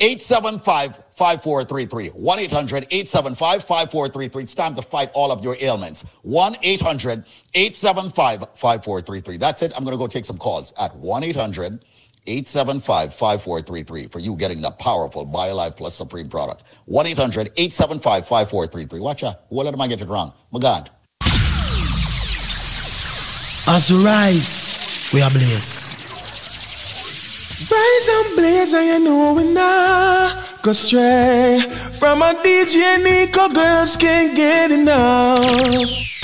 1-800-875-5433. 1-800-875-5433. It's time to fight all of your ailments. 1-800-875-5433. That's it. I'm going to go take some calls at 1-800- 875-5433 for you getting the powerful BioLife Plus Supreme product. 1-800-875-5433. Watch out. What let I get it wrong? My God. As we rise, we are blessed. Rise and blaze, you know we not go stray from a DJ Nico. Girls can't get enough.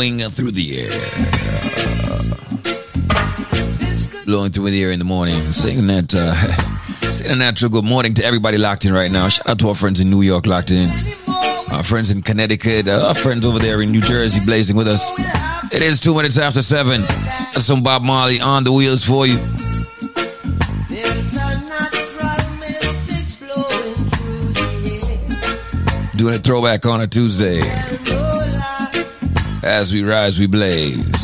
blowing through the air. Blowing through the air in the morning, singing that, uh, saying a natural good morning to everybody locked in right now. Shout out to our friends in New York locked in, our friends in Connecticut, uh, our friends over there in New Jersey blazing with us. It is two minutes after seven. That's some Bob Marley on the wheels for you. Doing a throwback on a Tuesday. As we rise, we blaze.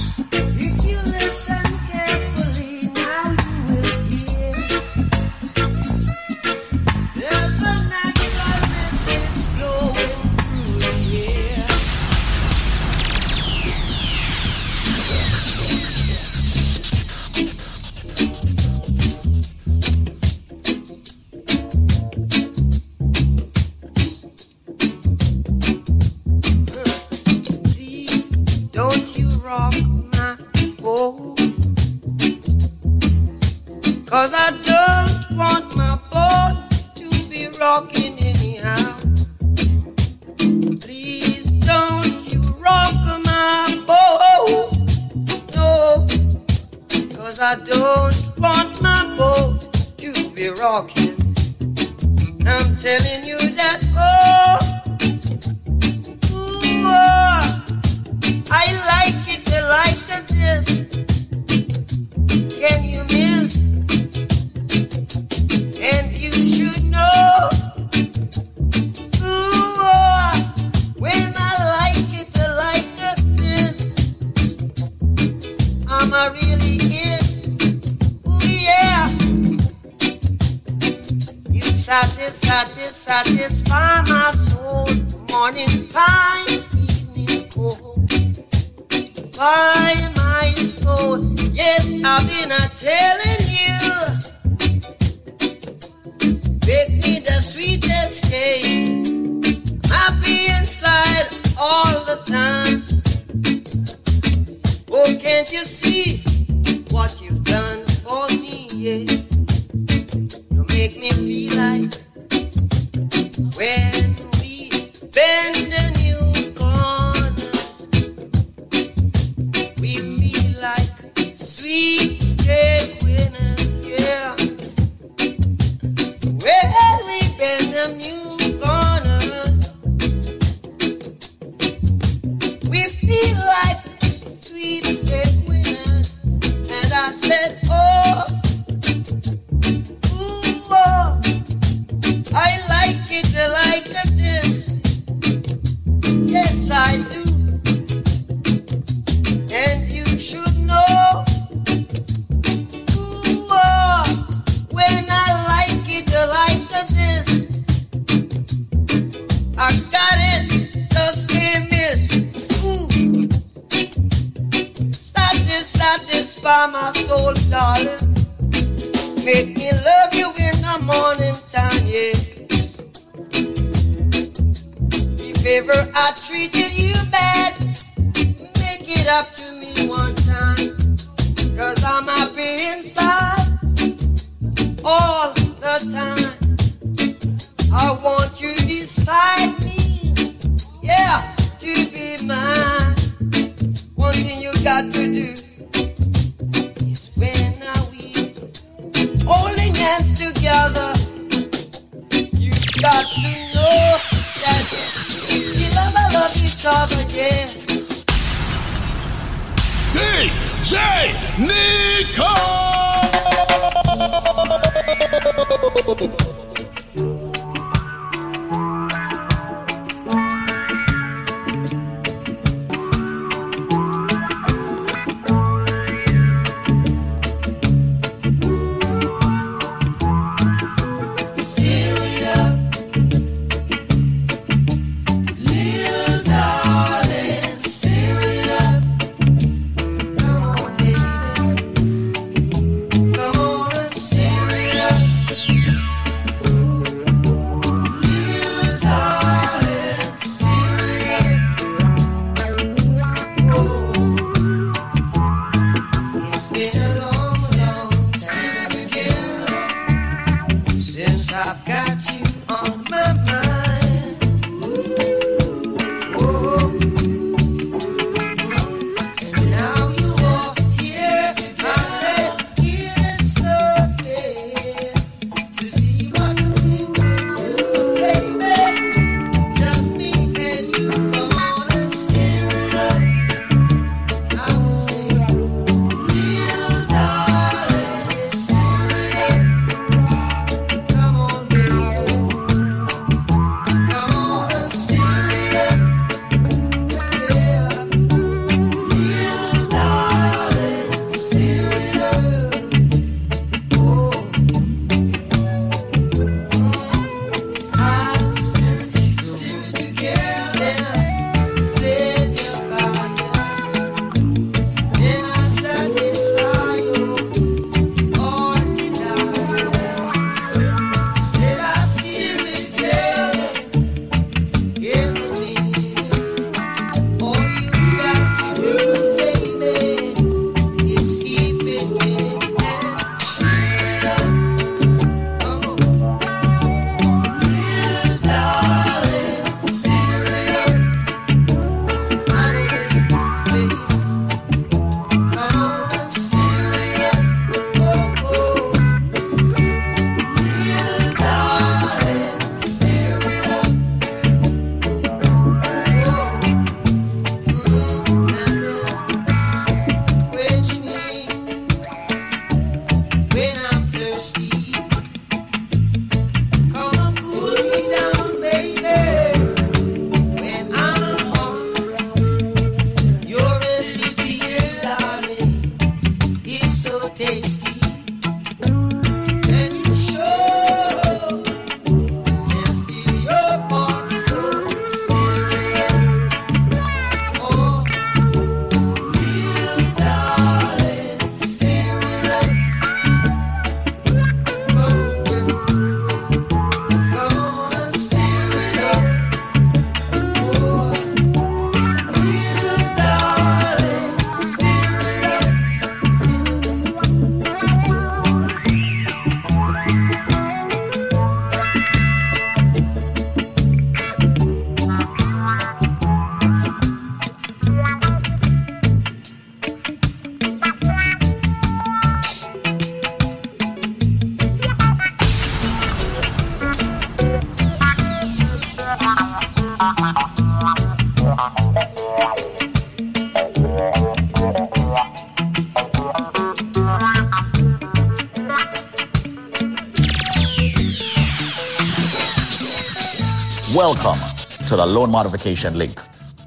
Loan modification link.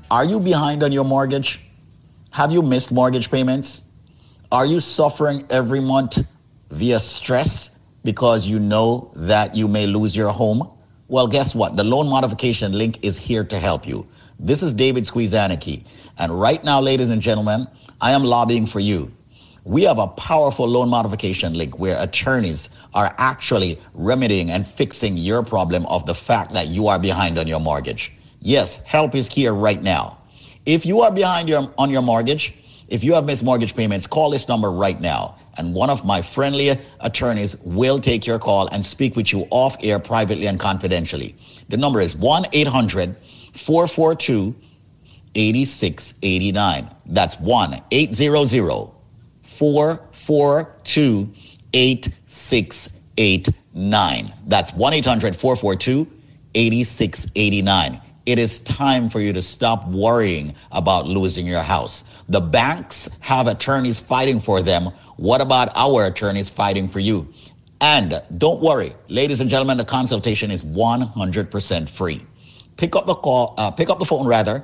Are you behind on your mortgage? Have you missed mortgage payments? Are you suffering every month via stress because you know that you may lose your home? Well, guess what? The loan modification link is here to help you. This is David Squeezaniki. And right now, ladies and gentlemen, I am lobbying for you. We have a powerful loan modification link where attorneys are actually remedying and fixing your problem of the fact that you are behind on your mortgage. Yes, help is here right now. If you are behind your, on your mortgage, if you have missed mortgage payments, call this number right now. And one of my friendly attorneys will take your call and speak with you off air privately and confidentially. The number is 1 800 442 8689. That's 1 800 442 8689. That's 1 800 442 8689. It is time for you to stop worrying about losing your house. The banks have attorneys fighting for them. What about our attorneys fighting for you? And don't worry, ladies and gentlemen, the consultation is 100% free. Pick up the call, uh, pick up the phone rather,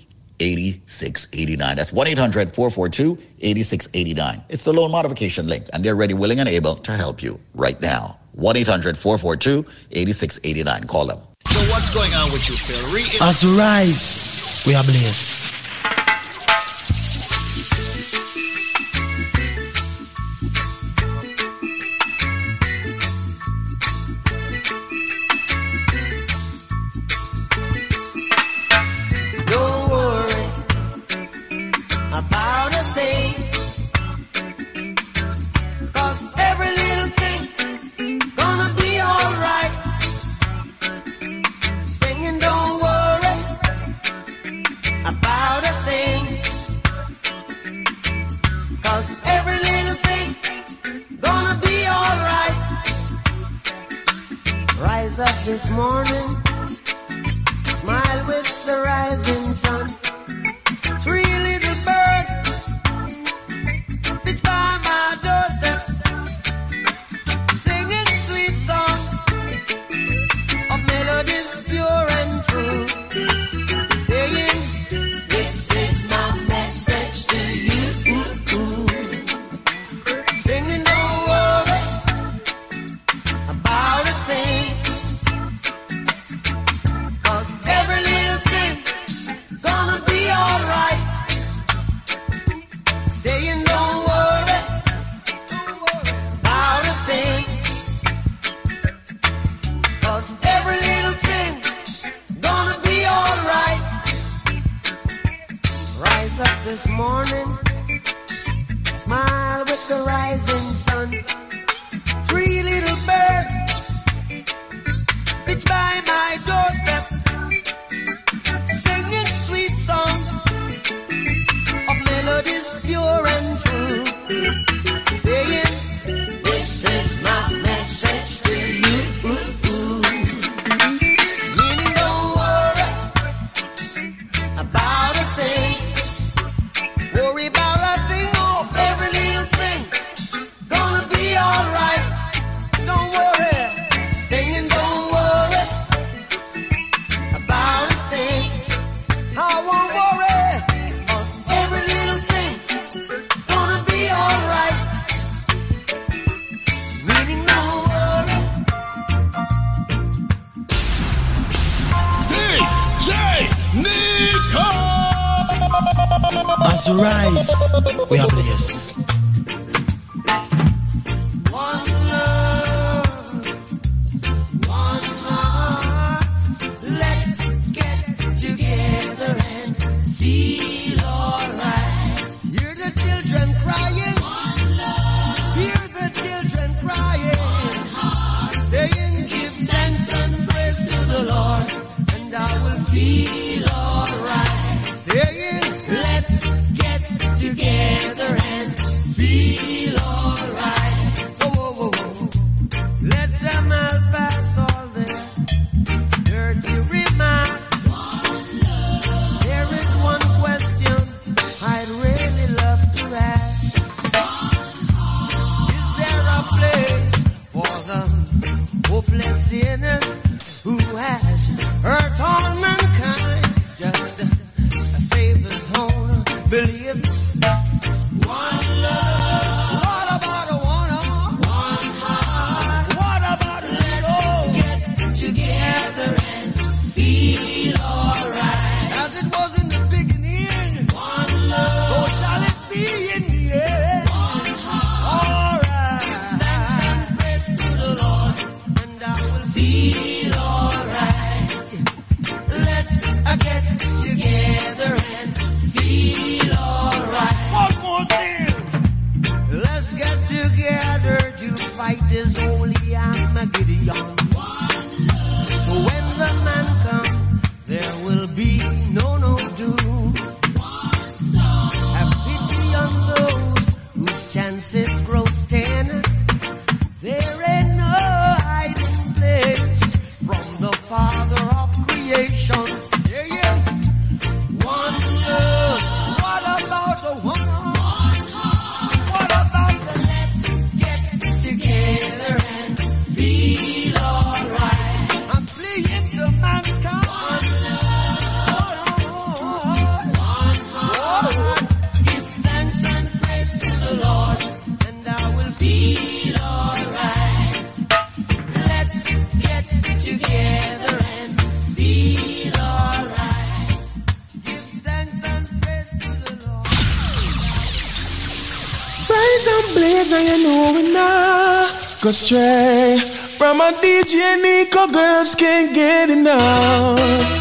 8689. That's 1 800 442 8689. It's the loan modification link, and they're ready, willing, and able to help you right now. 1 800 442 8689. Call them. So what's going on with you, Phil? Re- As we rise, we are blessed. Not go stray. From a DJ Nico girls can't get enough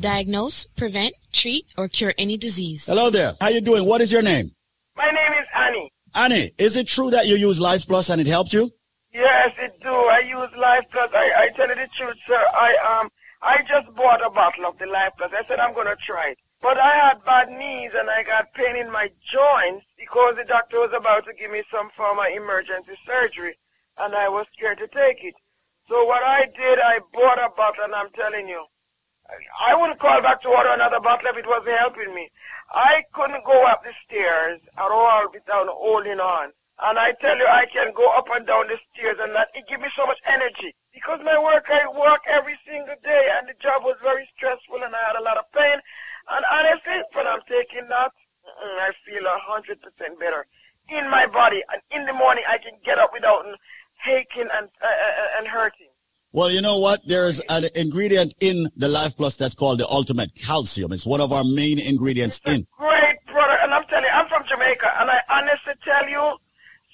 diagnose, prevent, treat, or cure any disease. Hello there. How you doing? What is your name? My name is Annie. Annie, is it true that you use Life Plus and it helped you? Yes, it do. I use Life Plus. I, I tell you the truth, sir. I um I just bought a bottle of the Life Plus. I said I'm gonna try it. But I had bad knees and I got pain in my joints because the doctor was about to give me some form of emergency surgery and I was scared to take it. So what I did, I bought a bottle and I'm telling you, I wouldn't call back to order another bottle if it wasn't helping me. I couldn't go up the stairs at all without holding on. And I tell you, I can go up and down the stairs and that it gives me so much energy. Because my work, I work every single day and the job was very stressful and I had a lot of pain. And honestly, when I'm taking that, I feel a hundred percent better in my body. And in the morning, I can get up without aching and, uh, uh, and hurting. Well, you know what? There's an ingredient in the Life Plus that's called the ultimate calcium. It's one of our main ingredients in. Great product. And I'm telling you, I'm from Jamaica. And I honestly tell you,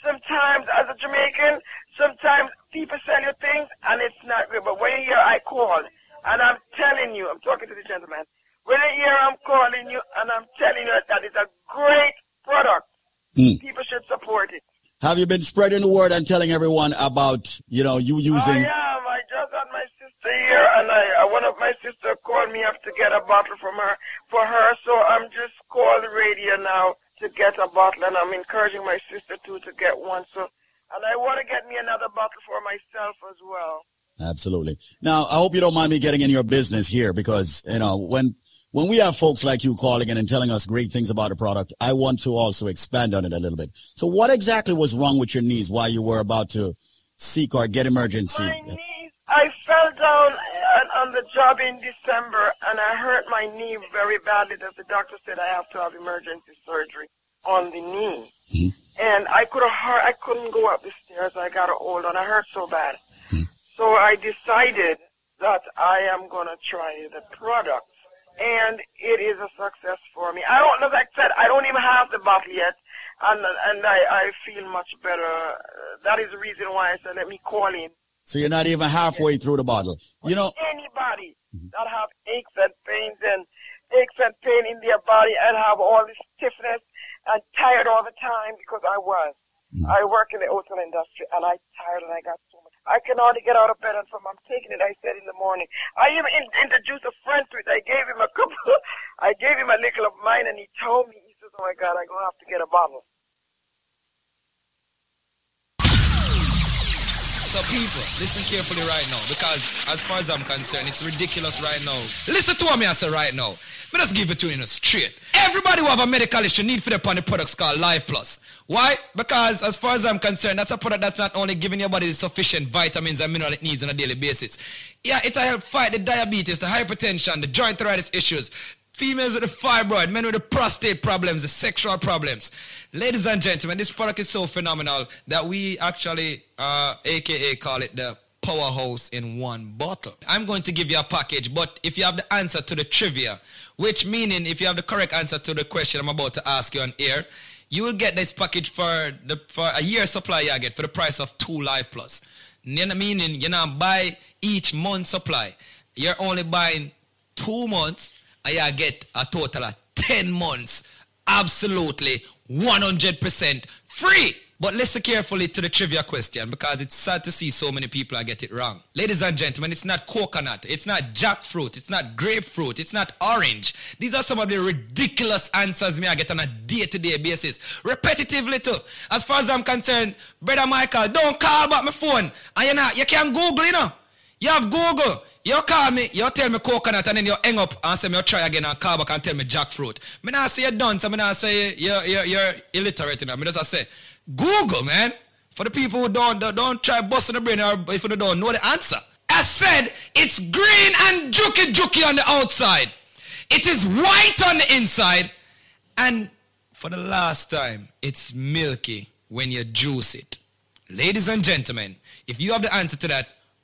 sometimes as a Jamaican, sometimes people sell you things and it's not good. But when you hear I call, and I'm telling you, I'm talking to the gentleman, when you hear I'm calling you and I'm telling you that it's a great product, Hmm. people should support it. Have you been spreading the word and telling everyone about, you know, you using? I am. I just had my sister here, and I, uh, one of my sister called me up to get a bottle from her for her. So I'm just calling the radio now to get a bottle, and I'm encouraging my sister too to get one. So, and I want to get me another bottle for myself as well. Absolutely. Now, I hope you don't mind me getting in your business here because, you know, when, when we have folks like you calling in and telling us great things about a product, I want to also expand on it a little bit. So what exactly was wrong with your knees while you were about to seek or get emergency? My knees, I fell down on, on the job in December, and I hurt my knee very badly. That the doctor said I have to have emergency surgery on the knee, mm-hmm. and I could have I couldn't go up the stairs. I got a hold on. I hurt so bad, mm-hmm. so I decided that I am gonna try the product, and it is a success for me. I don't, as I said, I don't even have the bottle yet, and and I I feel much better. That is the reason why I said let me call in. So you're not even halfway through the bottle. You know, anybody mm-hmm. that have aches and pains and aches and pain in their body and have all this stiffness and tired all the time because I was. Mm-hmm. I work in the hotel industry and I tired and I got. I can hardly get out of bed and from I'm taking it. I said in the morning. I even in, introduced a friend to it. I gave him a couple. I gave him a little of mine and he told me. He says, "Oh my God, I'm gonna have to get a bottle." So people, listen carefully right now because as far as I'm concerned, it's ridiculous right now. Listen to what me I say right now. Me just give it to you in a straight. Everybody who have a medical issue need for the products called Life Plus. Why? Because as far as I'm concerned, that's a product that's not only giving your body the sufficient vitamins and mineral it needs on a daily basis. Yeah, it'll help fight the diabetes, the hypertension, the joint arthritis issues, females with the fibroid, men with the prostate problems, the sexual problems. Ladies and gentlemen, this product is so phenomenal that we actually, uh, aka call it the powerhouse in one bottle. I'm going to give you a package, but if you have the answer to the trivia, which meaning if you have the correct answer to the question I'm about to ask you on air, you will get this package for the for a year supply you get for the price of two Life Plus. You know, meaning you know buy each month supply. You're only buying two months and you get a total of 10 months absolutely 100% free. But listen carefully to the trivia question because it's sad to see so many people get it wrong. Ladies and gentlemen, it's not coconut, it's not jackfruit, it's not grapefruit, it's not orange. These are some of the ridiculous answers me I get on a day-to-day basis. Repetitively too. As far as I'm concerned, brother Michael, don't call back my phone. And you know, you can Google, you know. You have Google. You call me, you tell me coconut, and then you hang up and say me you try again and call back and tell me jackfruit. Me not say you're done, so me not say you're, you're, you're illiterate, you know. Me just say, Google, man. For the people who don't, don't, don't try busting the brain or if you don't know the answer. I said, it's green and juky juky on the outside. It is white on the inside. And for the last time, it's milky when you juice it. Ladies and gentlemen, if you have the answer to that,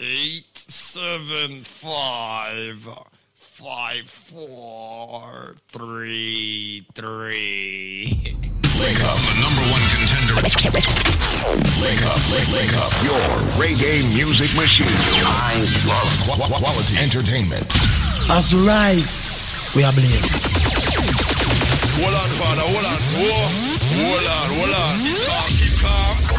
eight seven five five four three three. Wake up, the number one contender. Wake up, wake, wake up. Your reggae music machine. I love qu- qu- quality entertainment. As we rise, we are blessed. Hold on, father, hold on. Whoa. Hold on, hold on. Calm, keep calm.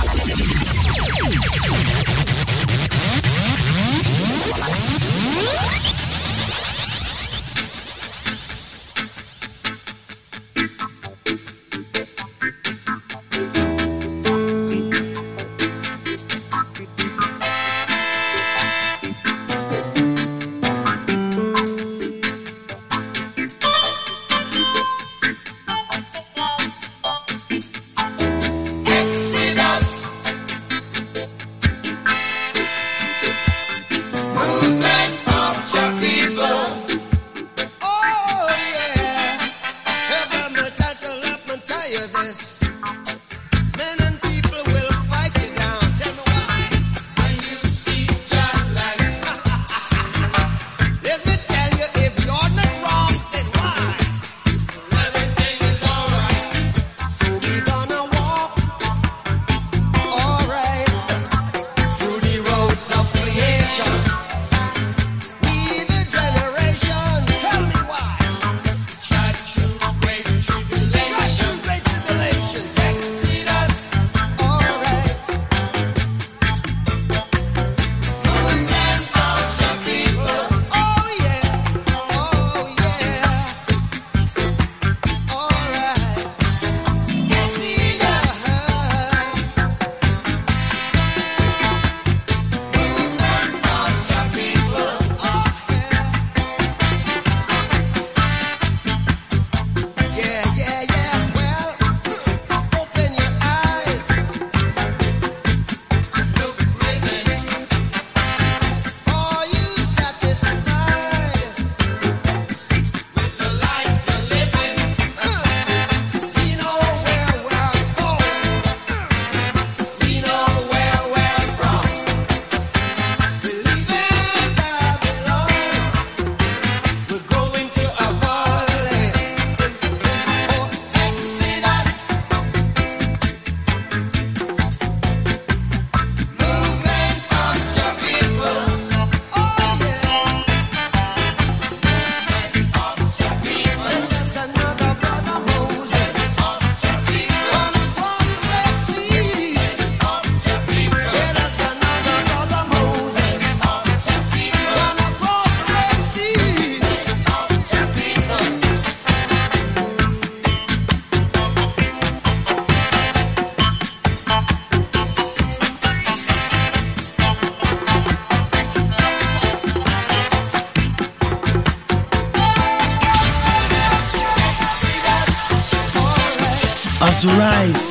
We rise,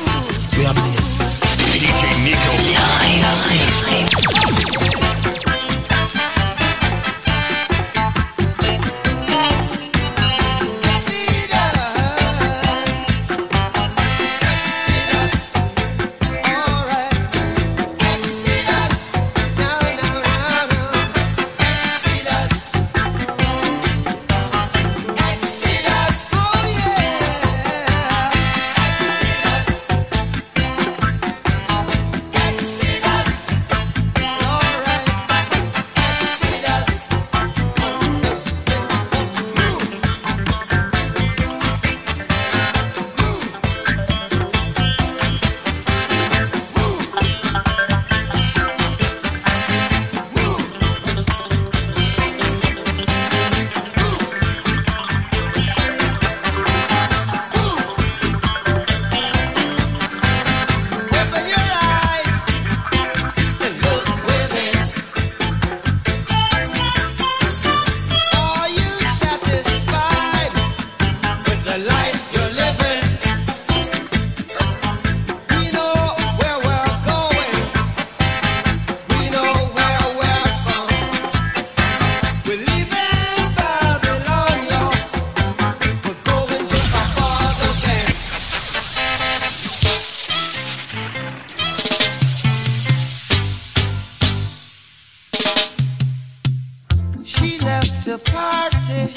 the party,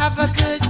have a good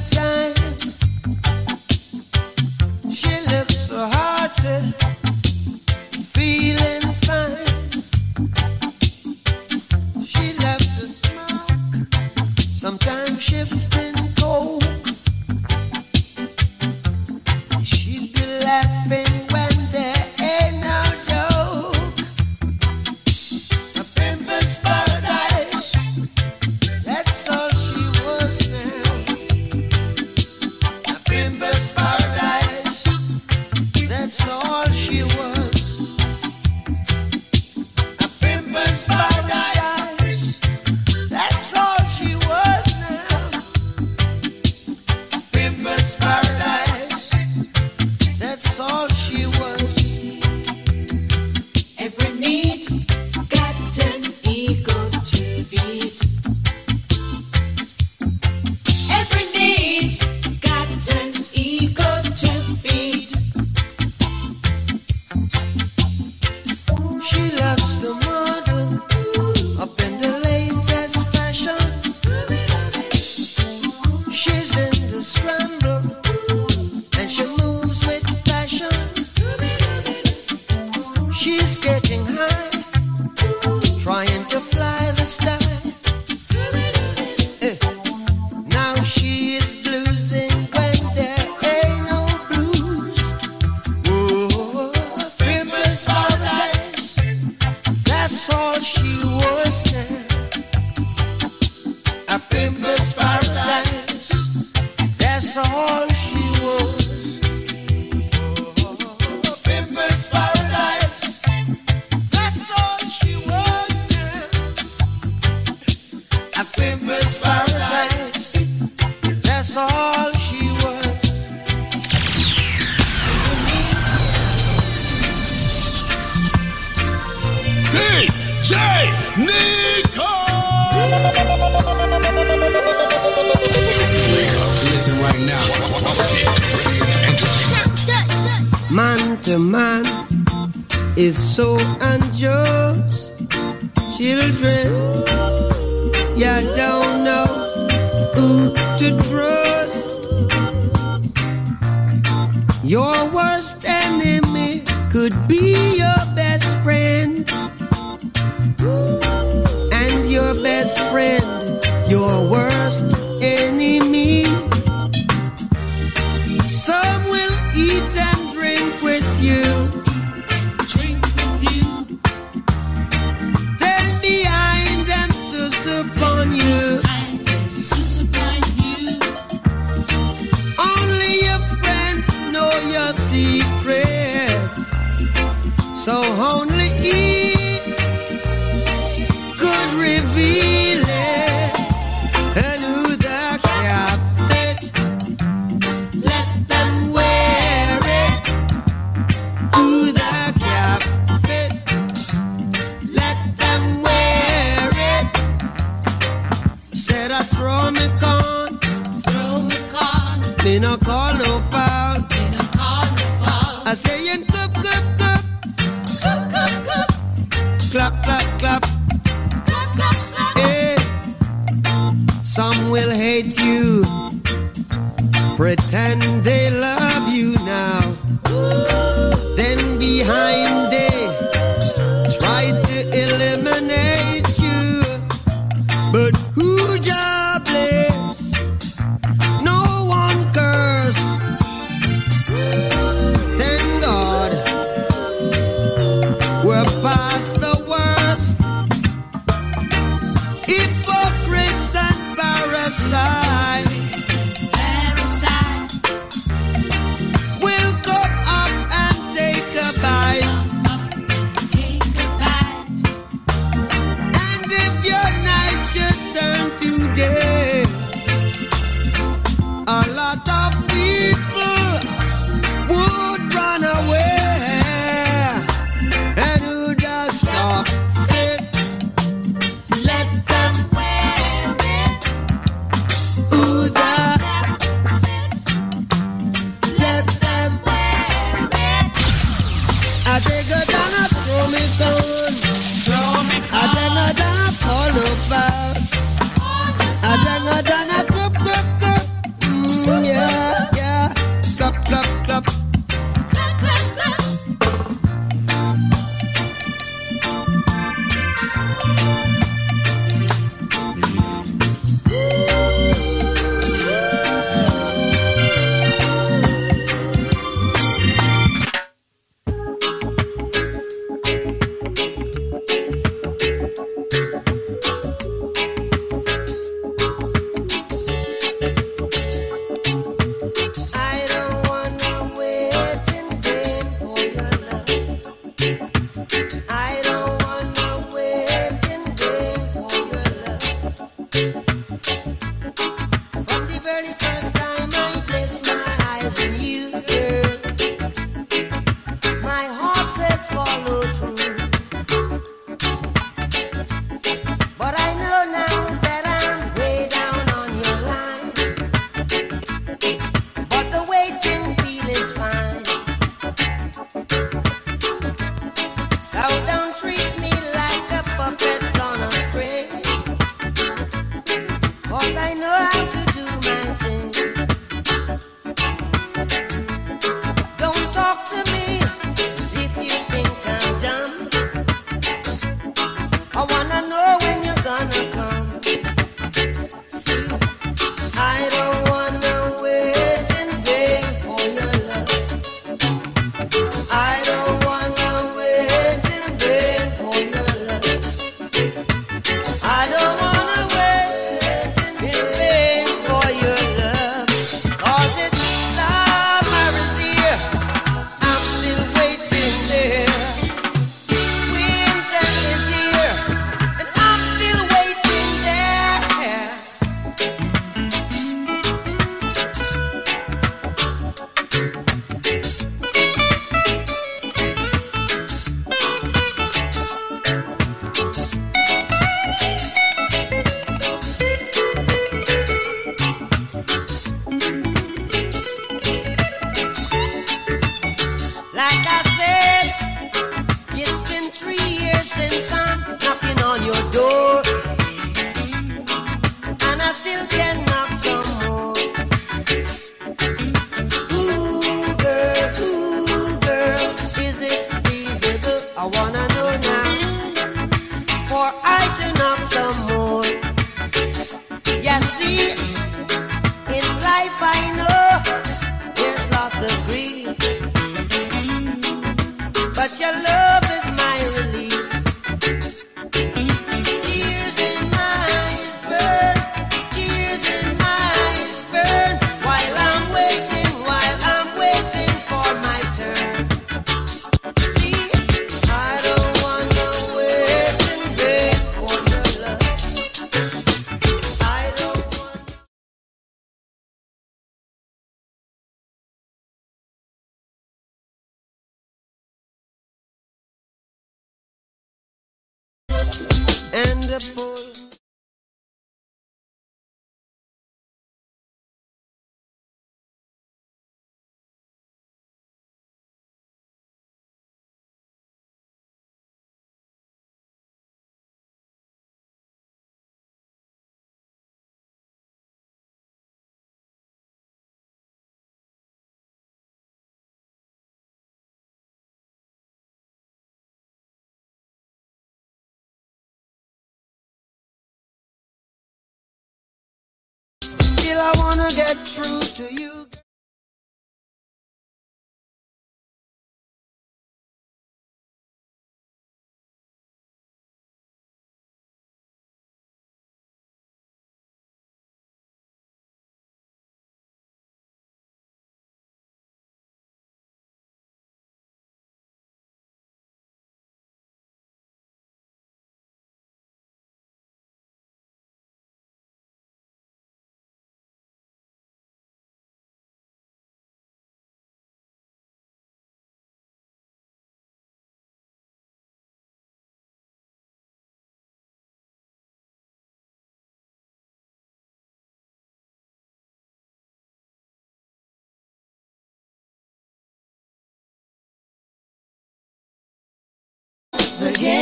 again.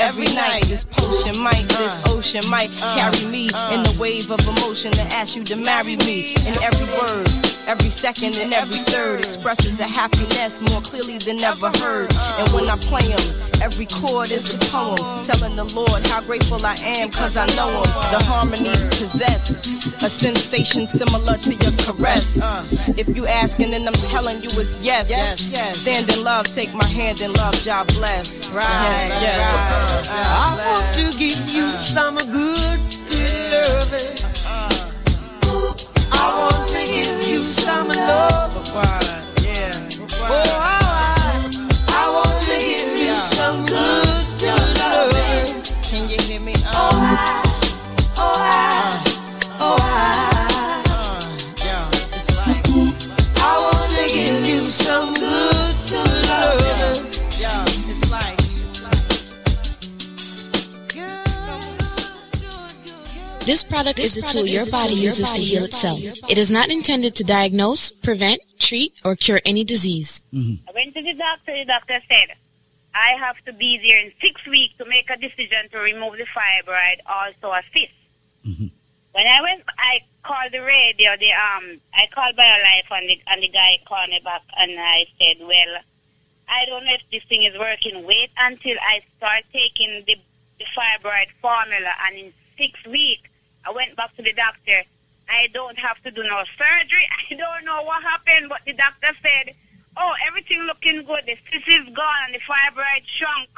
Every night. This potion might, uh. this ocean might uh. carry me uh. in the wave of emotion to ask you to marry me. In every word, every second, and every third expresses a happiness more clearly than ever heard. And when I play them, every chord is a poem telling the Lord how grateful I am cause I know him. The harmonies possess a sensation similar to your caress. If you asking and I'm telling you it's yes. Stand in love, take my hand in love, Jah bless. Right, yes, yes. I want to give you some good, good loving. I want to give you some love. Oh, I, This product is a tool your body uses to heal itself. It is not intended to diagnose, prevent, treat, or cure any disease. I went to the doctor. The doctor said, I have to be there in six weeks to make a decision to remove the fibroid, also a cyst. When I went, I called the radio. The um, I called BioLife, and the and the guy called me back, and I said, "Well, I don't know if this thing is working. Wait until I start taking the, the fibroid formula, and in six weeks, I went back to the doctor. I don't have to do no surgery. I don't know what happened, but the doctor said, "Oh, everything looking good. The cyst is gone, and the fibroid shrunk.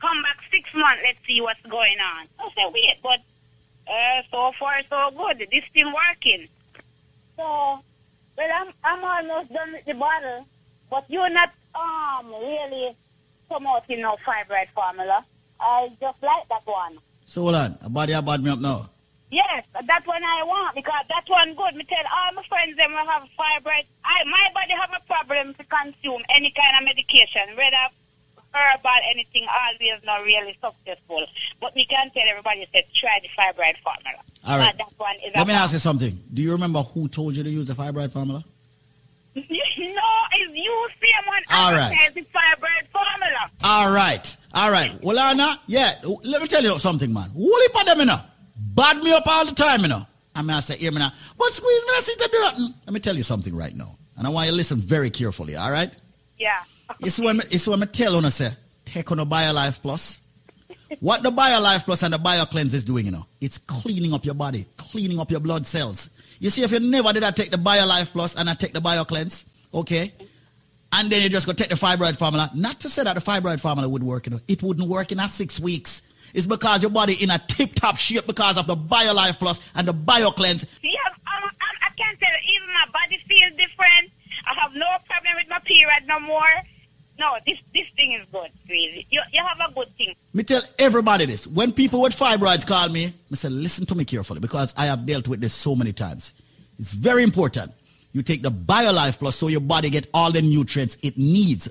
Come back six months. Let's see what's going on." I said, "Wait, but." Uh, so far so good. This still working. So, well, I'm I'm almost done with the bottle, but you're not um really promoting no fibroid formula. I just like that one. So hold on, a body a bad me up now. Yes, that one I want because that one good. Me tell all my friends them will have fibroid. I my body have a problem to consume any kind of medication, whether herbal anything. Always not really successful. But we can tell everybody say try the fibroid formula. All right. Uh, that one is Let me ask you something. Do you remember who told you to use the fibroid formula? no, it's you same one All right. the fibroid formula. All right, all right. Well, Anna, yeah. Let me tell you something, man. Woolly for them, you know. Bad me up all the time, you know. I mean, I say, hear me now. But squeeze me, I see to do. Let me tell you something right now, and I want you to listen very carefully. All right. Yeah. It's when it's when I tell you, say, take on a BioLife Plus. What the BioLife Plus and the BioCleanse is doing, you know, it's cleaning up your body, cleaning up your blood cells. You see, if you never did I take the BioLife Plus and I take the BioCleanse, okay, and then you just go take the fibroid formula, not to say that the fibroid formula would work, you know, it wouldn't work in a six weeks. It's because your body in a tip-top shape because of the BioLife Plus and the BioCleanse. Yeah, um, I, I can't tell you, even my body feels different. I have no problem with my period no more. No, this this thing is good, really. You, you have a good thing. Me tell everybody this. When people with fibroids call me, I say, listen to me carefully because I have dealt with this so many times. It's very important. You take the BioLife Plus so your body get all the nutrients it needs.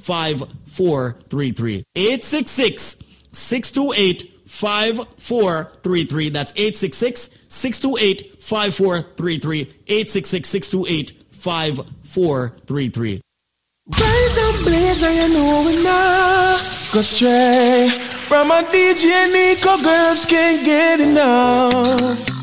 5433. 866 628 5433. That's 866 628 5433. 866 628 5433. Rise up, blazer, you know we go stray from a DJ Nico. Girls can't get enough.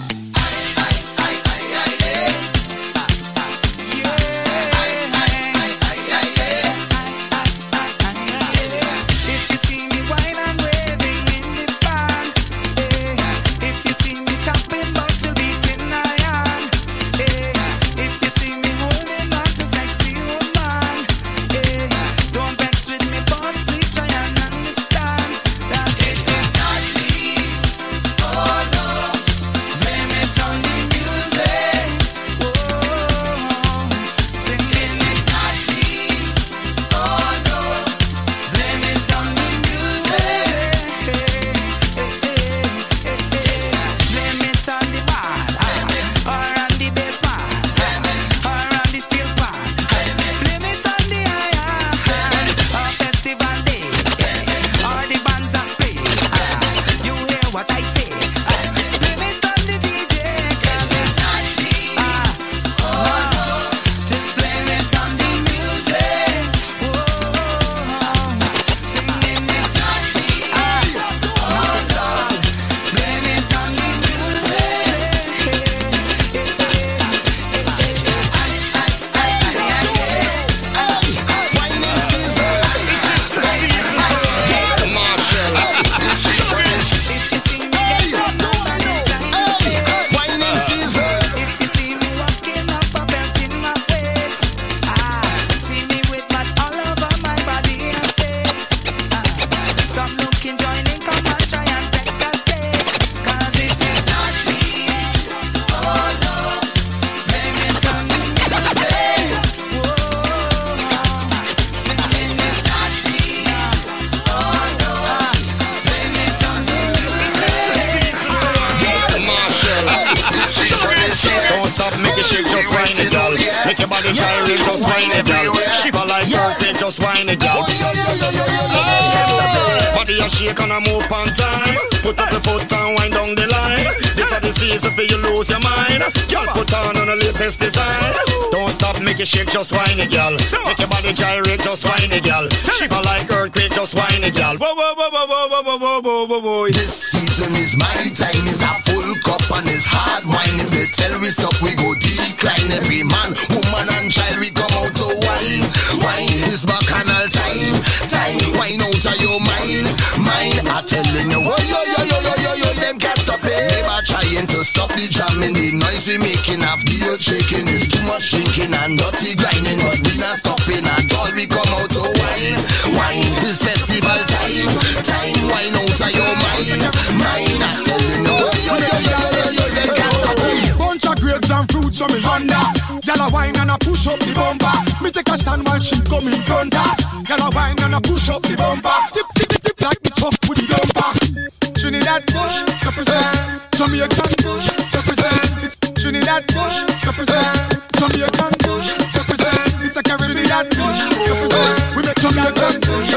We make Jamaican push.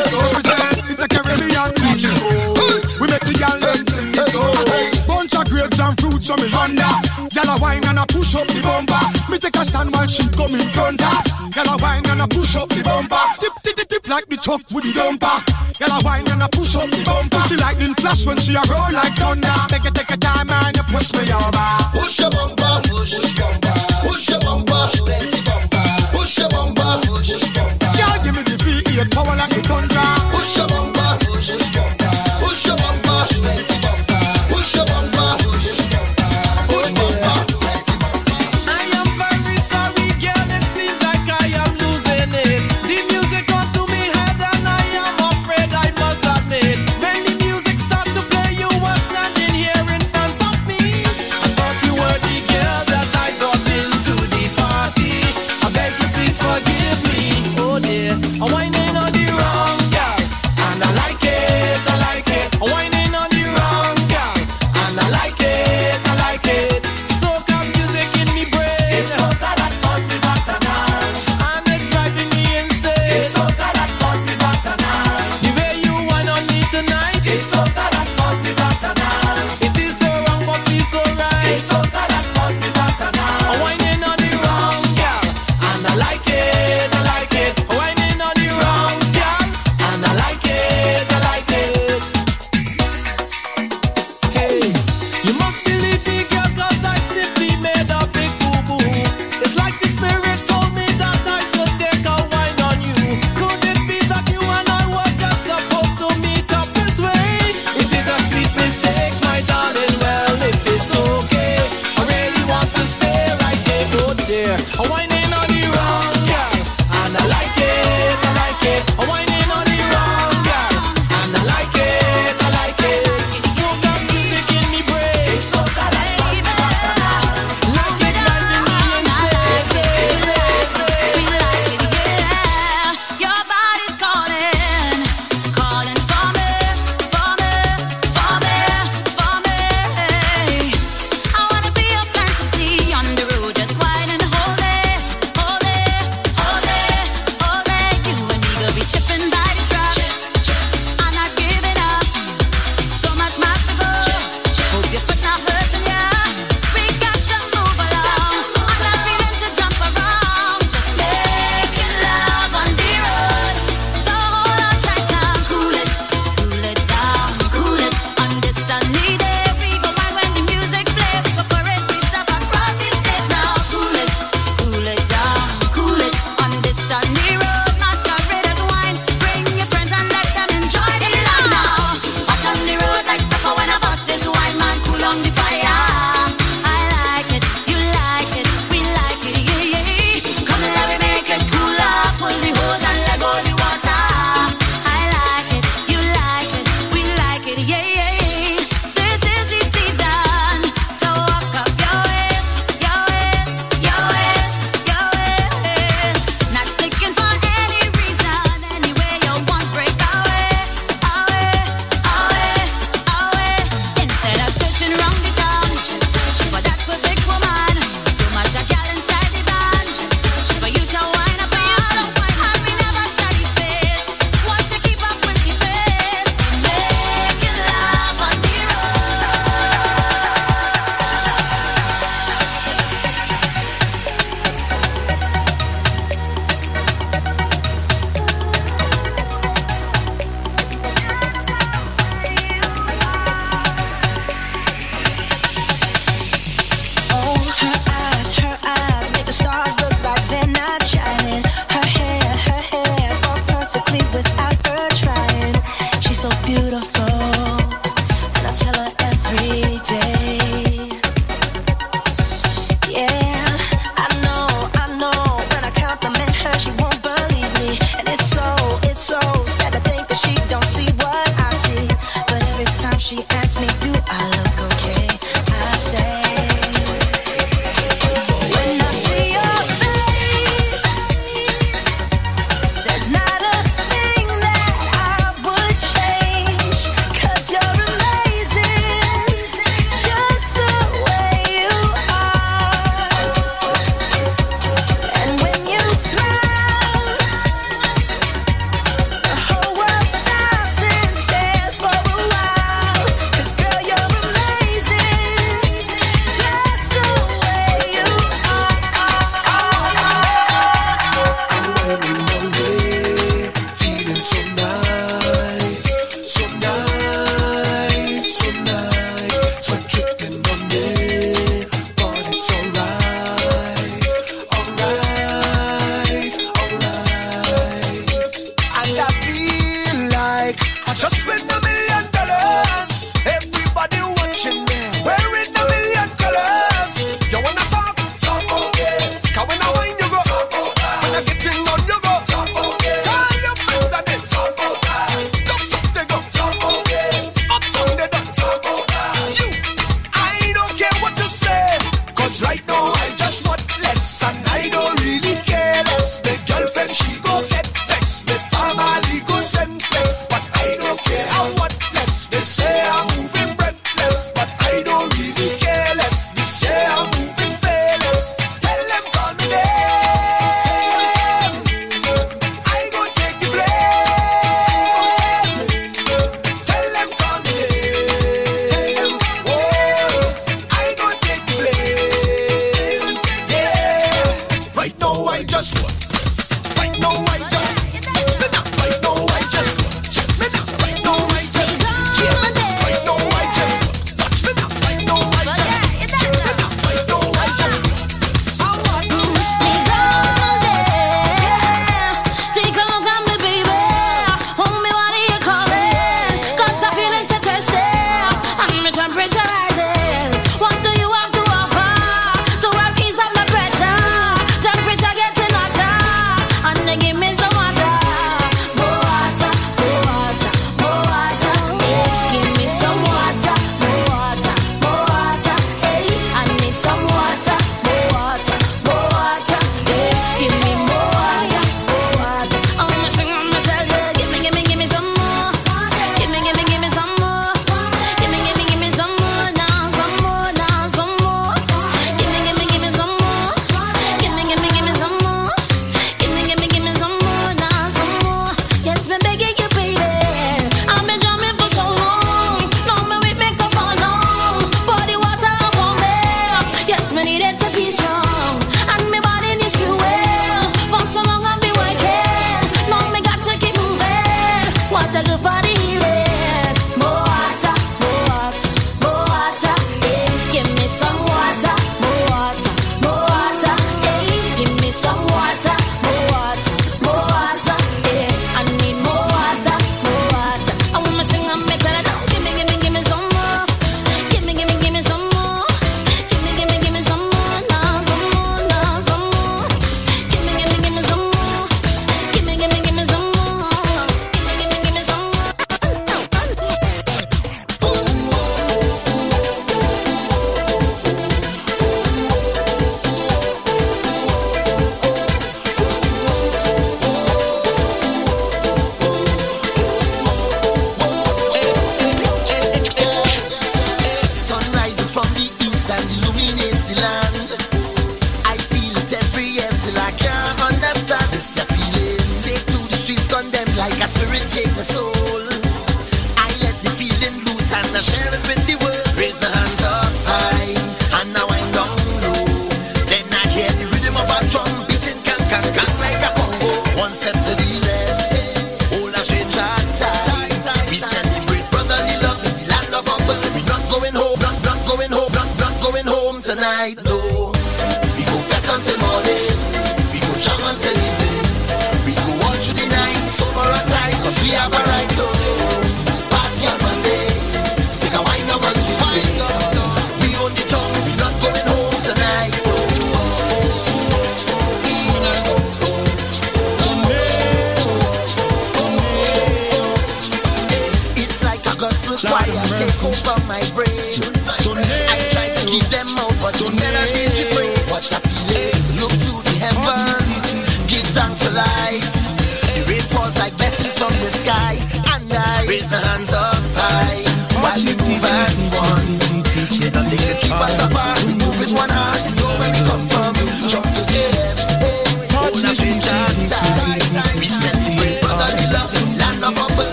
It's a Caribbean push. We make the gal Bunch of grapes and fruits on me yonder. Gal a wine and a push up the bumper. Me take a stand while she come in front a wine and a push up the bumper. Tip tip tip like the truck with the dumper. Gal a wine and a push up the bumper. See lightning flash when she a roll like thunder. Take a take a time and push me over. Push your bumper, push your bumper, push your bumper. Push. Girl, give me the V8 power like a thunder. Push your on.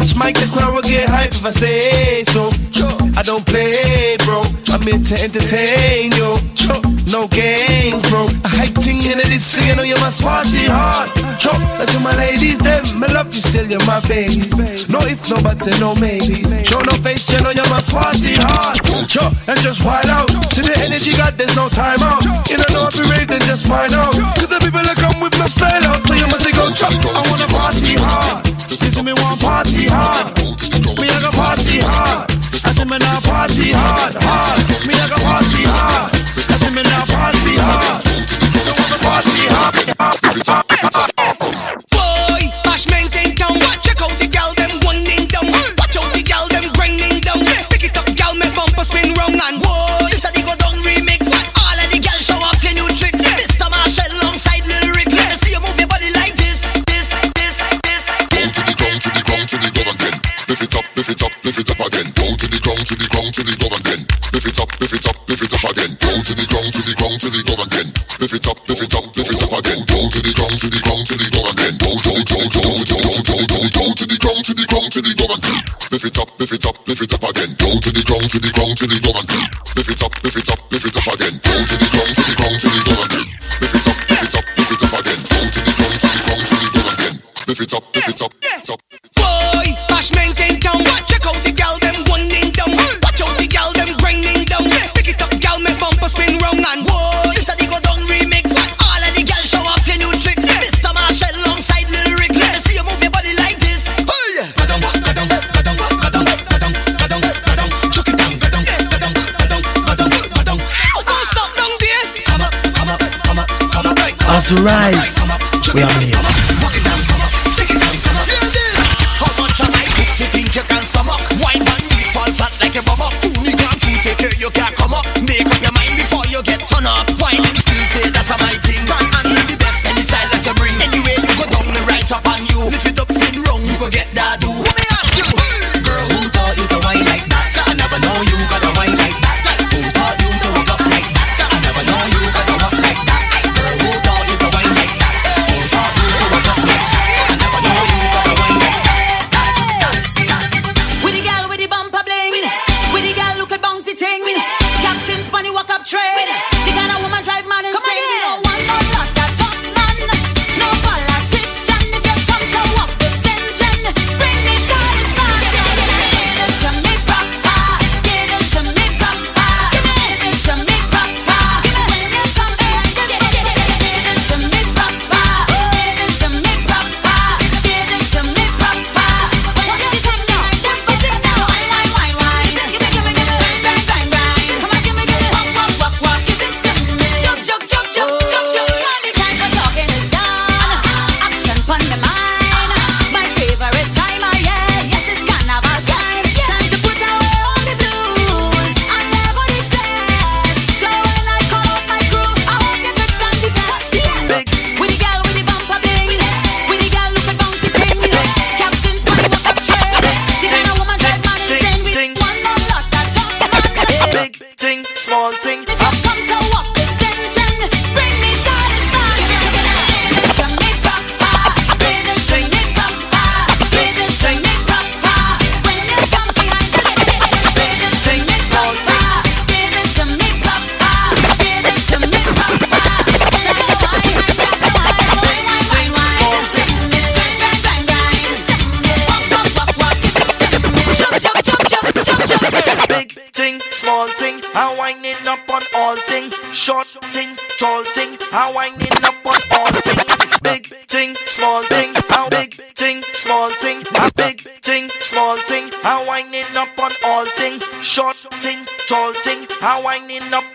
touch mic, the crowd will get hype if I say so. I don't play, bro. I'm here to entertain yo. No game, bro. I hype ting in it is singing, know you're my smarty heart. Now to my ladies, them, my love you still, you're my baby. No if, no buts, and no maybe. Show no face, you know you're my smarty heart. Chop, and just wild out. To the energy, God, there's no time out. You don't know if you rave, then just wild out. To the people that come with my style out, so you must go chop. I wanna party hard see me want party hard. Me I go party hard. I see me now party hard, hard. Me I go party hard. I see me now party hard. Don't want to party hard. lift it up, lift it up, lift it up again. Down to the ground, to the ground, to the ground again. Down, down, down, down, down, down, down, down, down to the ground, to the ground, to the ground again. Lift it up, lift it up, lift it up again. Down to the ground, to the ground, to the ground again. Lift it up, lift it up, lift it up again. Down to the ground, to the ground, to the ground again. Lift it up, lift it up, lift it up again. Down to the ground, to the ground, to the ground again. Lift it up, lift it up, up. to rise. We are millions. Winding up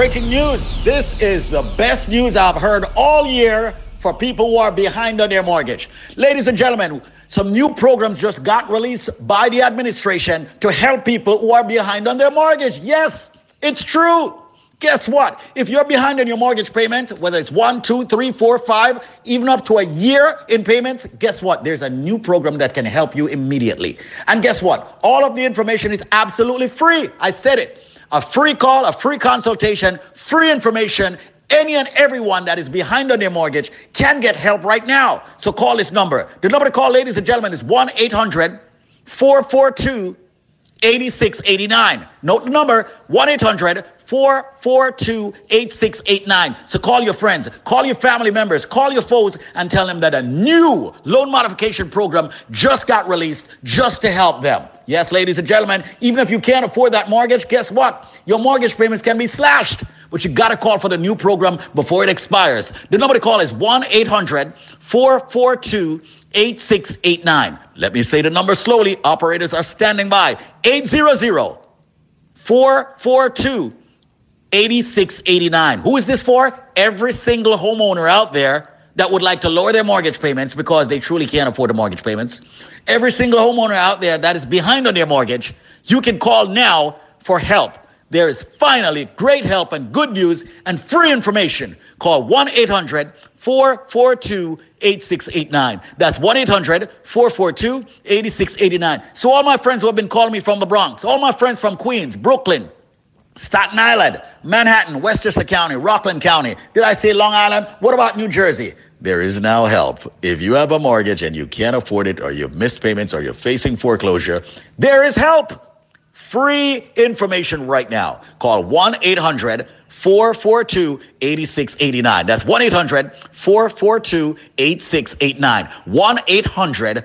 breaking news. This is the best news I've heard all year for people who are behind on their mortgage. Ladies and gentlemen, some new programs just got released by the administration to help people who are behind on their mortgage. Yes, it's true. Guess what? If you're behind on your mortgage payment, whether it's one, two, three, four, five, even up to a year in payments, guess what? There's a new program that can help you immediately. And guess what? All of the information is absolutely free. I said it. A free call, a free consultation, free information. Any and everyone that is behind on their mortgage can get help right now. So call this number. The number to call, ladies and gentlemen, is 1 800 442 8689. Note the number 1 800 442 8689. So call your friends, call your family members, call your foes, and tell them that a new loan modification program just got released just to help them. Yes, ladies and gentlemen, even if you can't afford that mortgage, guess what? Your mortgage payments can be slashed. But you got to call for the new program before it expires. The number to call is 1 800 442 8689. Let me say the number slowly. Operators are standing by. 800 442 8689. Who is this for? Every single homeowner out there that would like to lower their mortgage payments because they truly can't afford the mortgage payments. Every single homeowner out there that is behind on their mortgage, you can call now for help. There is finally great help and good news and free information. Call 1 800 442 8689. That's 1 800 442 8689. So, all my friends who have been calling me from the Bronx, all my friends from Queens, Brooklyn, Staten Island, Manhattan, Westchester County, Rockland County. Did I say Long Island? What about New Jersey? There is now help. If you have a mortgage and you can't afford it, or you've missed payments, or you're facing foreclosure, there is help. Free information right now. Call 1 800 442 8689. That's 1 800 442 8689. 1 800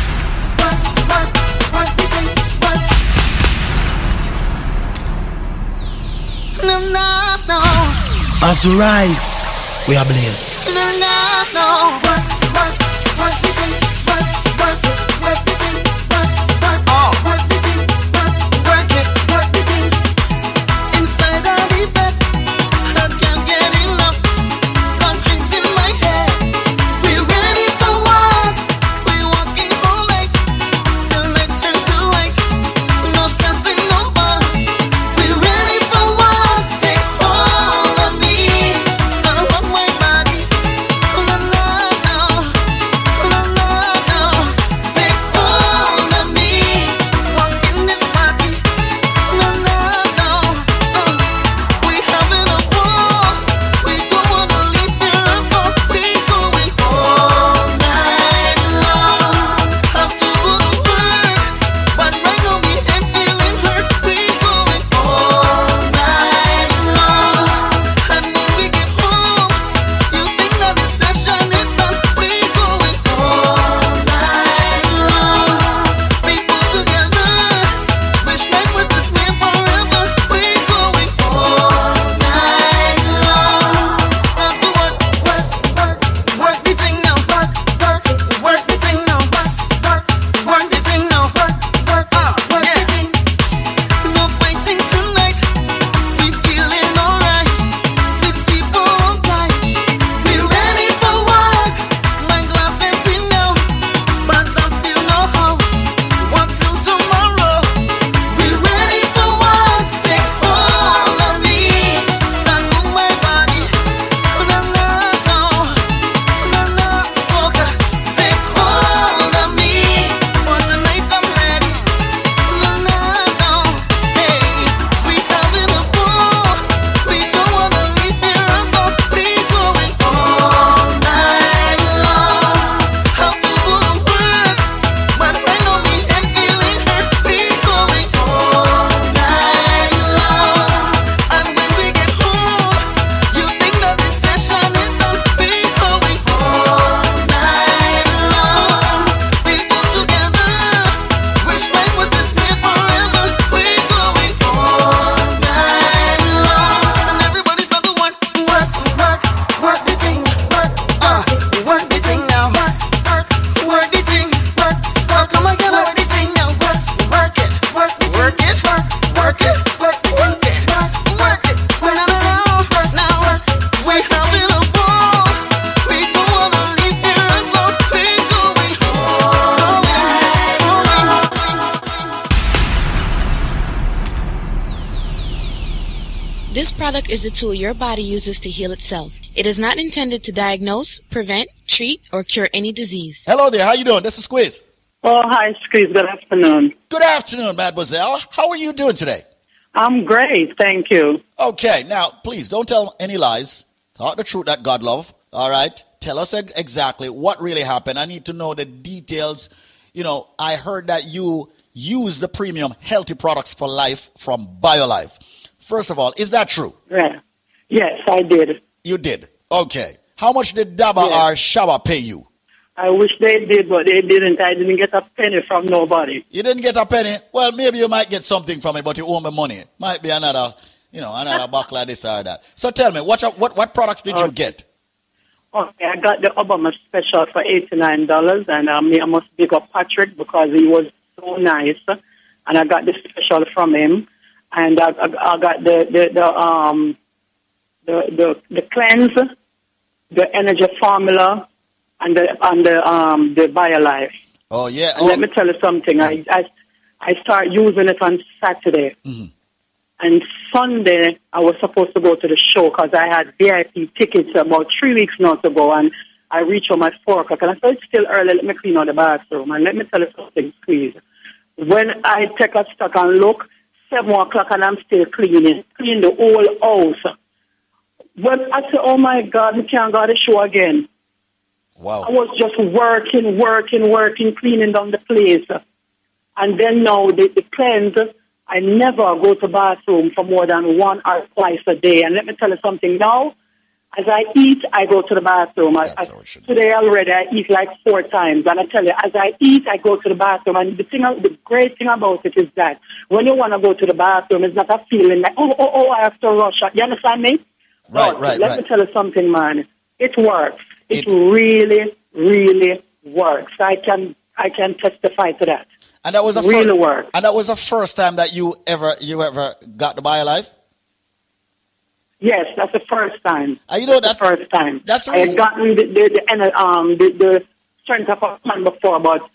As we rise, we are blessed. No, no, no. Product is a tool your body uses to heal itself. It is not intended to diagnose, prevent, treat, or cure any disease. Hello there. How you doing? This is Squeeze. Oh, hi, Squeeze. Good afternoon. Good afternoon, mademoiselle. How are you doing today? I'm great, thank you. Okay, now please don't tell any lies. Talk the truth that God love. All right. Tell us exactly what really happened. I need to know the details. You know, I heard that you use the premium healthy products for life from BioLife. First of all, is that true? Yeah. Yes, I did. You did. Okay. How much did Daba or Shaba pay you? I wish they did, but they didn't. I didn't get a penny from nobody. You didn't get a penny. Well, maybe you might get something from it, but you owe me money. Might be another, you know, another buckle of this or that. So tell me, what what what products did you get? Okay, I got the Obama special for eighty-nine dollars, and um, I must big up Patrick because he was so nice, and I got the special from him, and I, I, I got the the, the um the the the cleanse, the energy formula, and the and the um the BioLife. Oh yeah. And let me tell you something. I I I start using it on Saturday. And Sunday, I was supposed to go to the show because I had VIP tickets about three weeks now to go. And I reached home at 4 o'clock. And I said, it's still early. Let me clean out the bathroom. And let me tell you something, please. When I take a stock and look, 7 o'clock and I'm still cleaning. Clean the whole house. When I said, oh my God, we can't go to the show again. Wow. I was just working, working, working, cleaning down the place. And then now the, the cleanse, I never go to bathroom for more than one or twice a day. And let me tell you something now. As I eat, I go to the bathroom. I, I, today already, I eat like four times. And I tell you, as I eat, I go to the bathroom. And the thing, the great thing about it is that when you want to go to the bathroom, it's not a feeling like, oh, oh, oh, I have to rush. You understand me? Right, But right, Let right. me tell you something, man. It works. It, really, really works. I can, I can testify to that. And that was a really first, works. And that was the first time that you ever you ever got the BioLife. Yes, that's the first time. Uh, you know that's the first time. That's the I had gotten the the, the, um, the, the strength of a plan before, but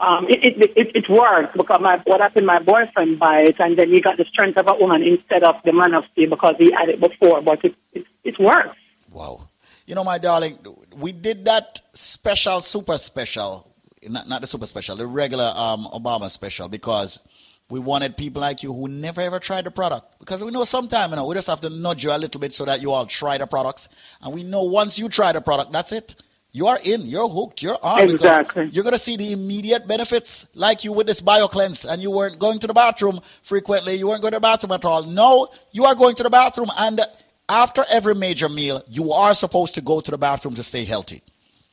um, it, it, it, it worked because my what happened, my boyfriend buy it, and then he got the strength of a woman instead of the man of steel because he had it before, but it it, it works. Wow. You know, my darling, we did that special, super special, not, not the super special, the regular um, Obama special, because we wanted people like you who never ever tried the product. Because we know sometime, you know, we just have to nudge you a little bit so that you all try the products. And we know once you try the product, that's it. You are in, you're hooked, you're on. Exactly. Because you're going to see the immediate benefits, like you with this BioCleanse, and you weren't going to the bathroom frequently, you weren't going to the bathroom at all. No, you are going to the bathroom, and after every major meal, you are supposed to go to the bathroom to stay healthy.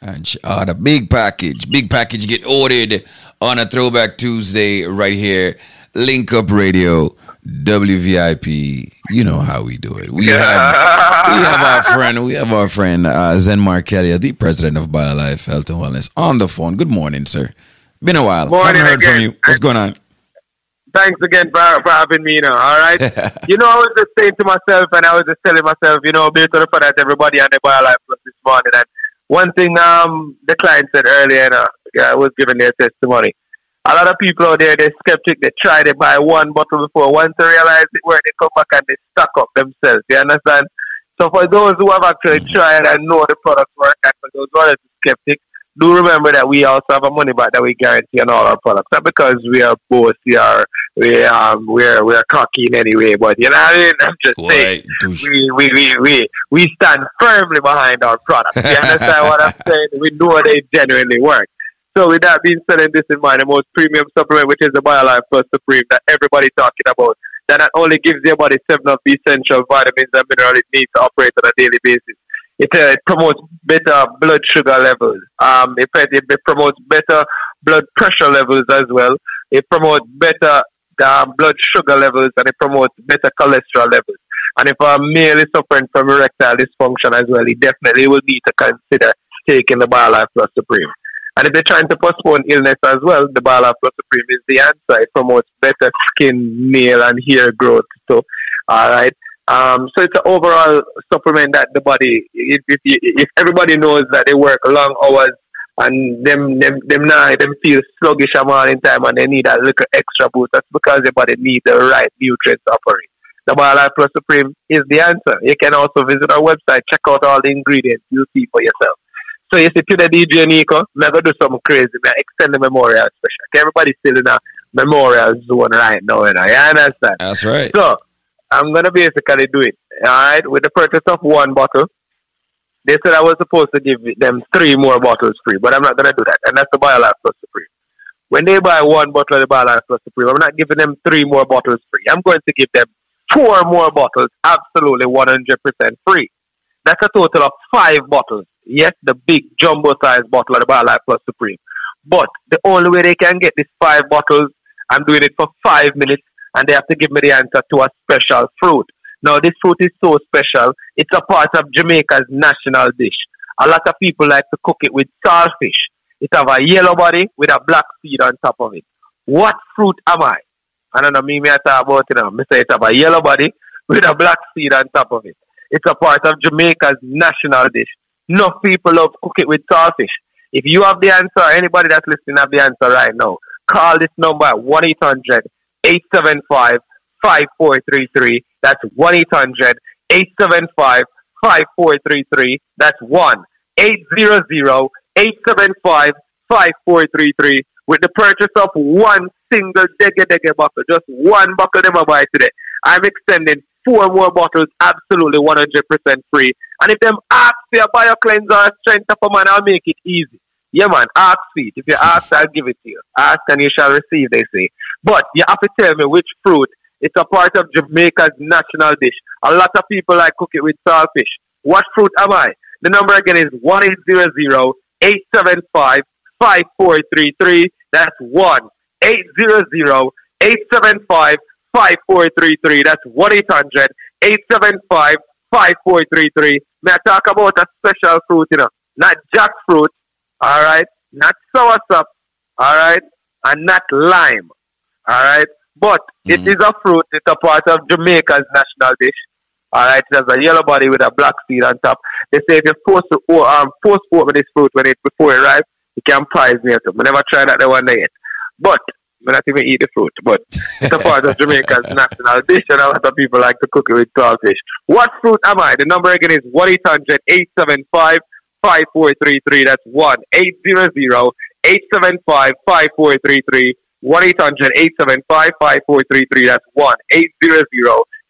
And she ordered a big package. Big package get ordered on a Throwback Tuesday right here. Link Up Radio, WVIP. You know how we do it. We have we have our friend, we have our friend uh, Zen Markelia, the president of BioLife Health and Wellness, on the phone. Good morning, sir. Been a while. Morning Haven't heard from again. you. What's going on? Thanks again for, for having me, you know, all right? you know, I was just saying to myself, and I was just telling myself, you know, based on the fact that everybody on the BioLife Plus this morning, and one thing um the client said earlier, you know, I was giving their testimony. A lot of people out there, they're skeptic, they try, they buy one bottle before, once they realize it works, they come back and they stock up themselves, you understand? So for those who have actually tried and know the product work, and for those who are skeptic, do remember that we also have a money back that we guarantee on all our products. Not because we are bossy or we um we're we're cocky in any way, but you know what I mean? I'm just saying we, we, we, we, we stand firmly behind our products. You understand what I'm saying? We know they genuinely work. So with that being said and this in mind, the most premium supplement, which is the BioLife Plus Supreme that everybody's talking about, that not only gives your body seven of the essential vitamins and minerals it needs to operate on a daily basis, it, uh, it promotes better blood sugar levels. Um, it, it, it promotes better blood pressure levels as well. It promotes better um, blood sugar levels and it promotes better cholesterol levels. And if a male is suffering from erectile dysfunction as well, he definitely will need to consider taking the BioLife Plus Supreme. And if they're trying to postpone illness as well, the BioLife Plus Supreme is the answer. It promotes better skin, nail, and hair growth. So, all right. Um, so it's an overall supplement that the body, if, if, if everybody knows that they work long hours and them them them now them feel sluggish a morning in time and they need a little extra boost, that's because your body needs the right nutrients to operate. The BioLife Plus Supreme is the answer. You can also visit our website, check out all the ingredients, you'll see for yourself. So you see, to the DJ Nico, I'm going to do something crazy. I'm extend the memorial special. Everybody's still in a memorial zone right now, you know. You understand? That's right. So I'm to basically do it, all right, with the purchase of one bottle. They said I was supposed to give them three more bottles free, but I'm not to do that. And that's the BioLife Plus Supreme. When they buy one bottle of the BioLife Plus Supreme, I'm not giving them three more bottles free. I'm going to give them four more bottles absolutely 100% free. That's a total of five bottles. Yes, the big jumbo size bottle of the BioLife Plus Supreme. But the only way they can get these five bottles, I'm doing it for five minutes, and they have to give me the answer to a special fruit. Now, this fruit is so special, it's a part of Jamaica's national dish. A lot of people like to cook it with saltfish. It have a yellow body with a black seed on top of it. What fruit am I? I don't know, me, me I talk about it now. Me say it have a yellow body with a black seed on top of it. It's a part of Jamaica's national dish. Enough people love cook it with saltfish. If you have the answer, anybody that's listening have the answer right now, call this number at 1 800 875 5433. That's 1 800 875 5433. That's 1 800 875 5433. With the purchase of one single Dege Dege bottle, just one bottle them I buy today, I'm extending four more bottles absolutely 100% free. And if them ask buy a cleanser or strength of a man, I'll make it easy. Yeah, man, ask it. If you ask, I'll give it to you. Ask and you shall receive, they say. But you have to tell me which fruit. It's a part of Jamaica's national dish. A lot of people like cook it with saltfish. What fruit am I? The number again is 1 875 5433. That's 1-800-875-5433. That's 1 800 875 5433. May I talk about a special fruit, you know? Not jackfruit, all right? Not soursop, all right? And not lime, all right? But it is a fruit. It's a part of Jamaica's national dish. All right, it has a yellow body with a black seed on top. They say if you force to um force with this fruit when it before it ripe, you can prize me it. I never tried that the one day yet. But I not even eat the fruit. But it's a part of Jamaica's national dish and a lot of people like to cook it with saltfish. What fruit am I? The number again is 1 800 875 5433. That's 1 800 875 5433. 1 800 875 5433. That's 1 800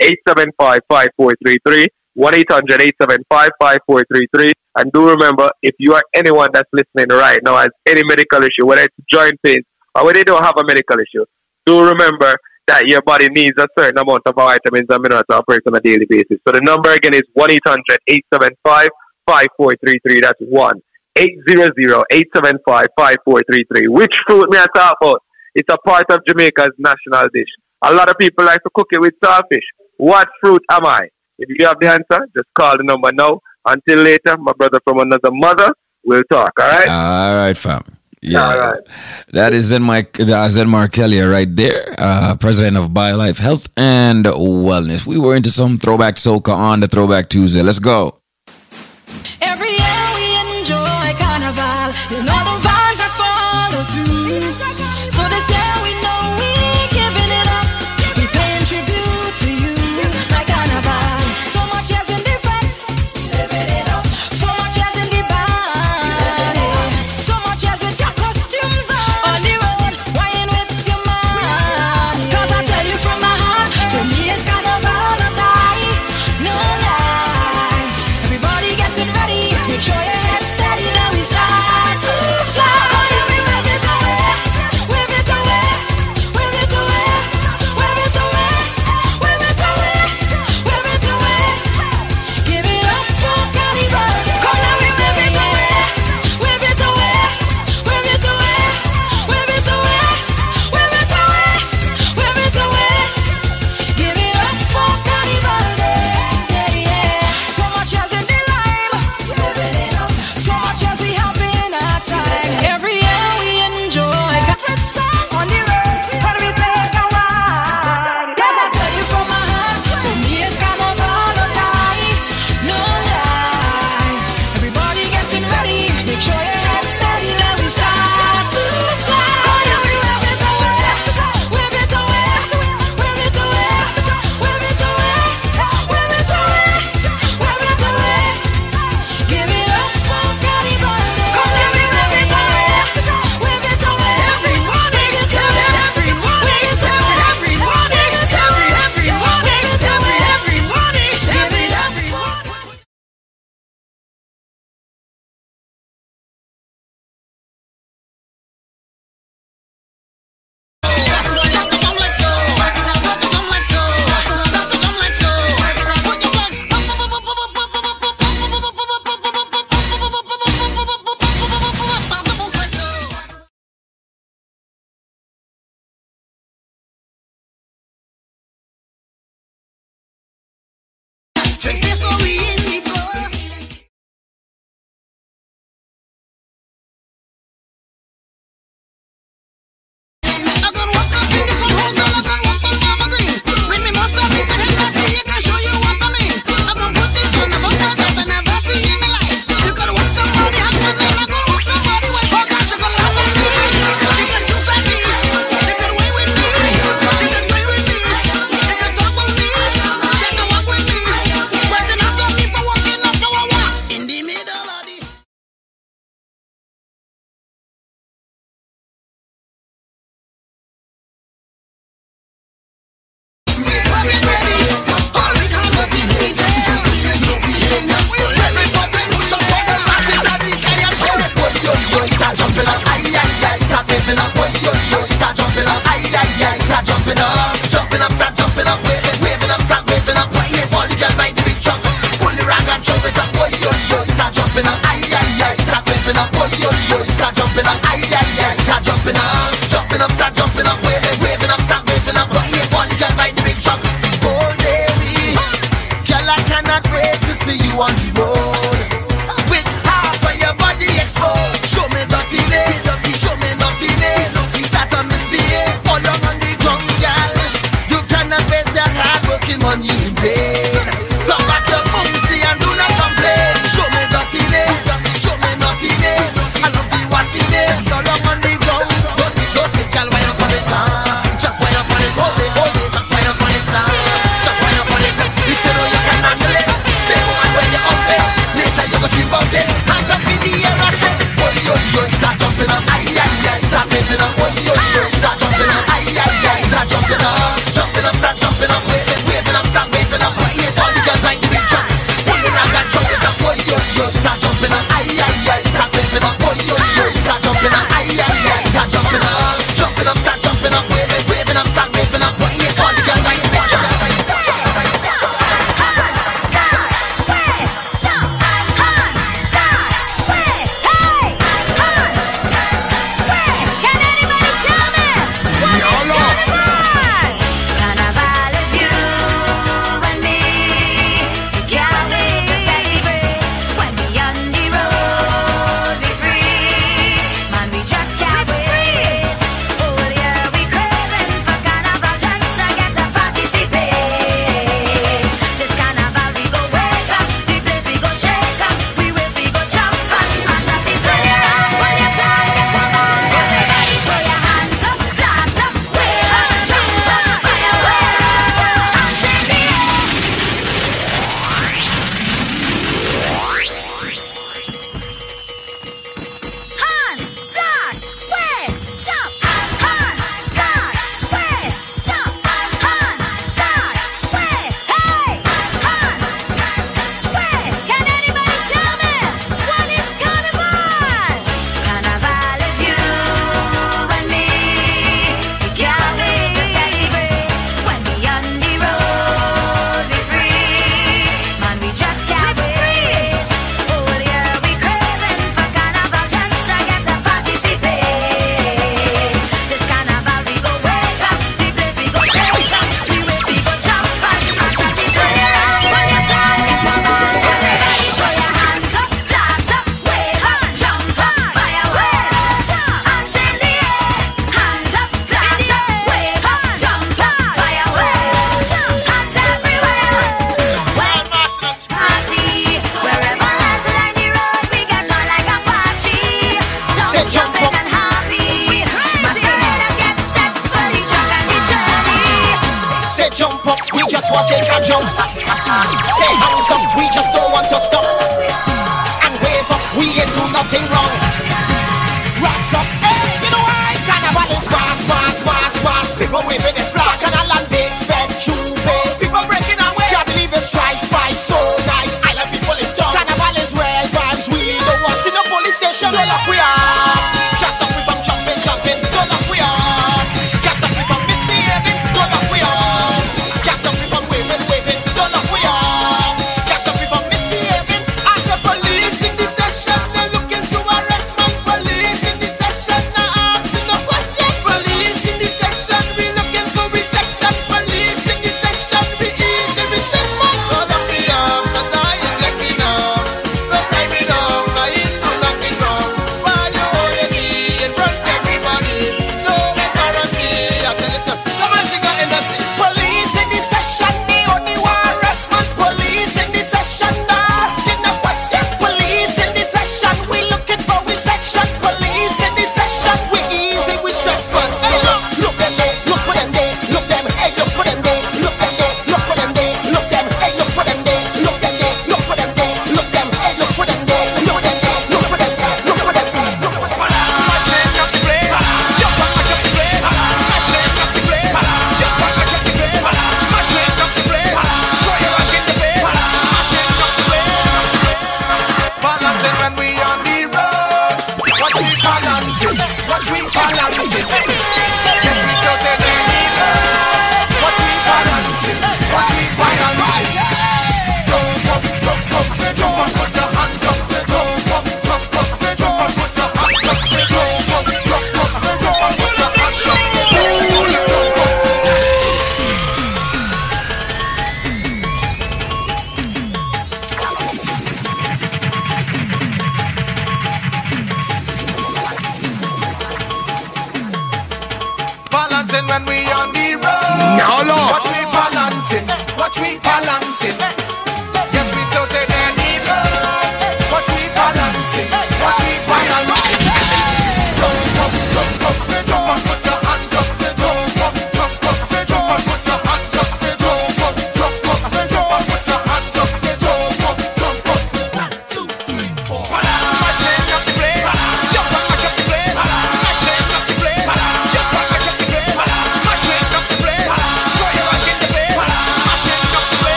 875 5433. 1 800 875 5433. And do remember, if you are anyone that's listening right now has any medical issue, whether it's joint pain or whether you don't have a medical issue, do remember that your body needs a certain amount of vitamins and minerals to operate on a daily basis. So the number again is 1 800 875 5433. That's 1 800 875 5433. Which fruit may I talk about? It's a part of Jamaica's national dish. A lot of people like to cook it with saltfish. What fruit am I? If you have the answer, just call the number now. Until later, my brother from another mother will talk. All right? All right, fam. Yeah, right. that is Zen Mike, uh, Zen Markellia right there, uh, president of BioLife Health and Wellness. We were into some throwback soca on the Throwback Tuesday. Let's go.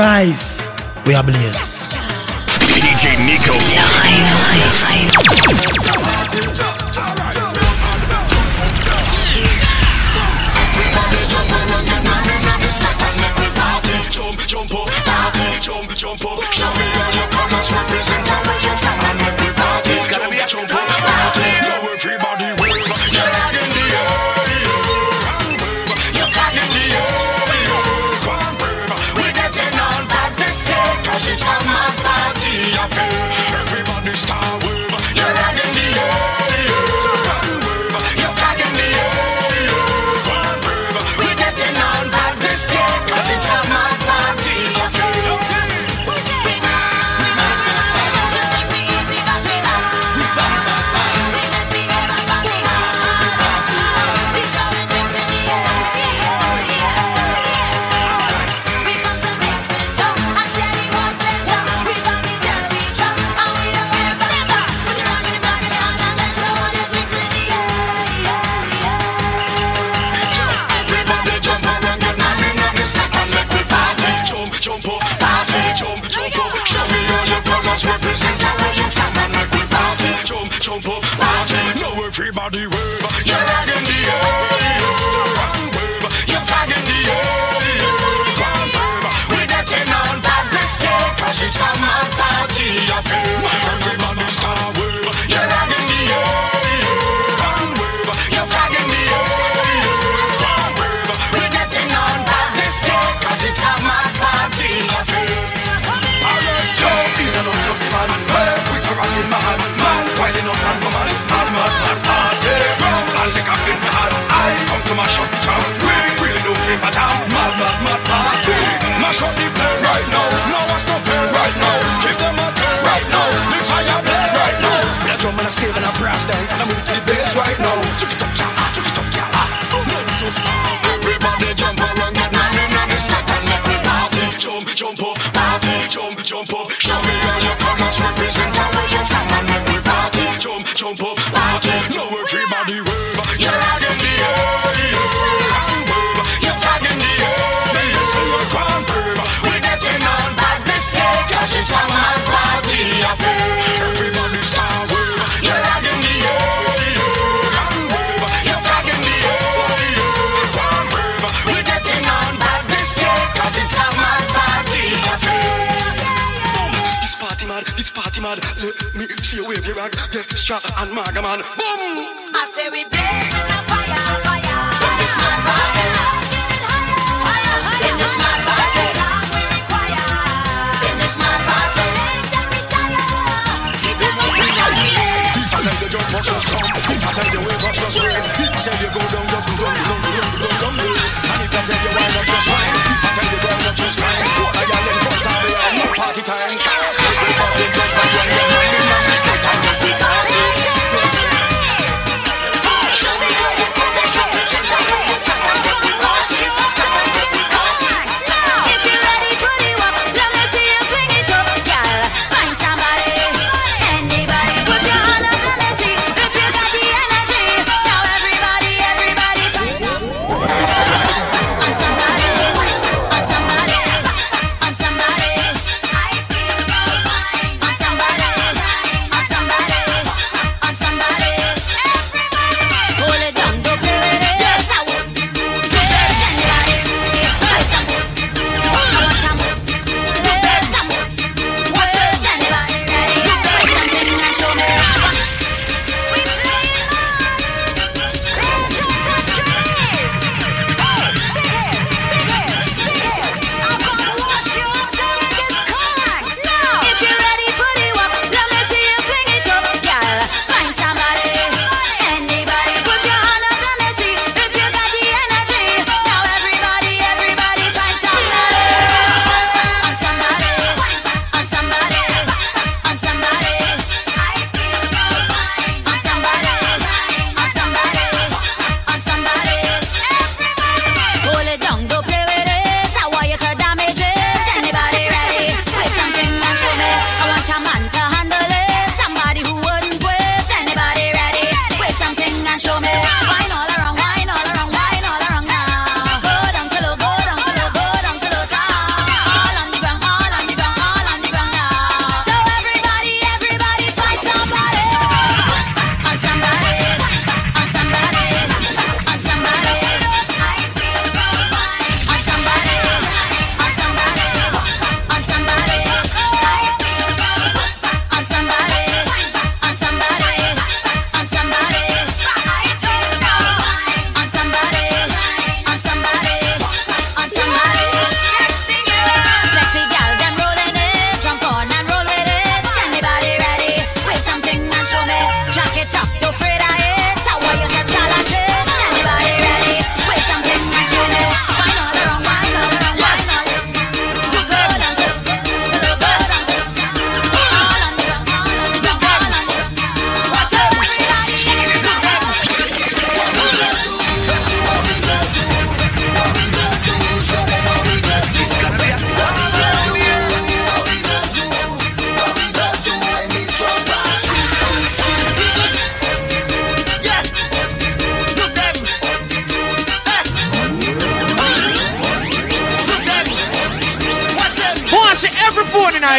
As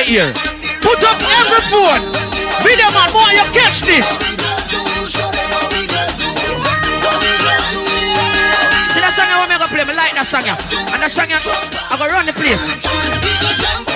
ear. Put up every phone. Video man, boy, you catch this. See that song I want me to play? Me like that song. And that song, I'm gonna run the place.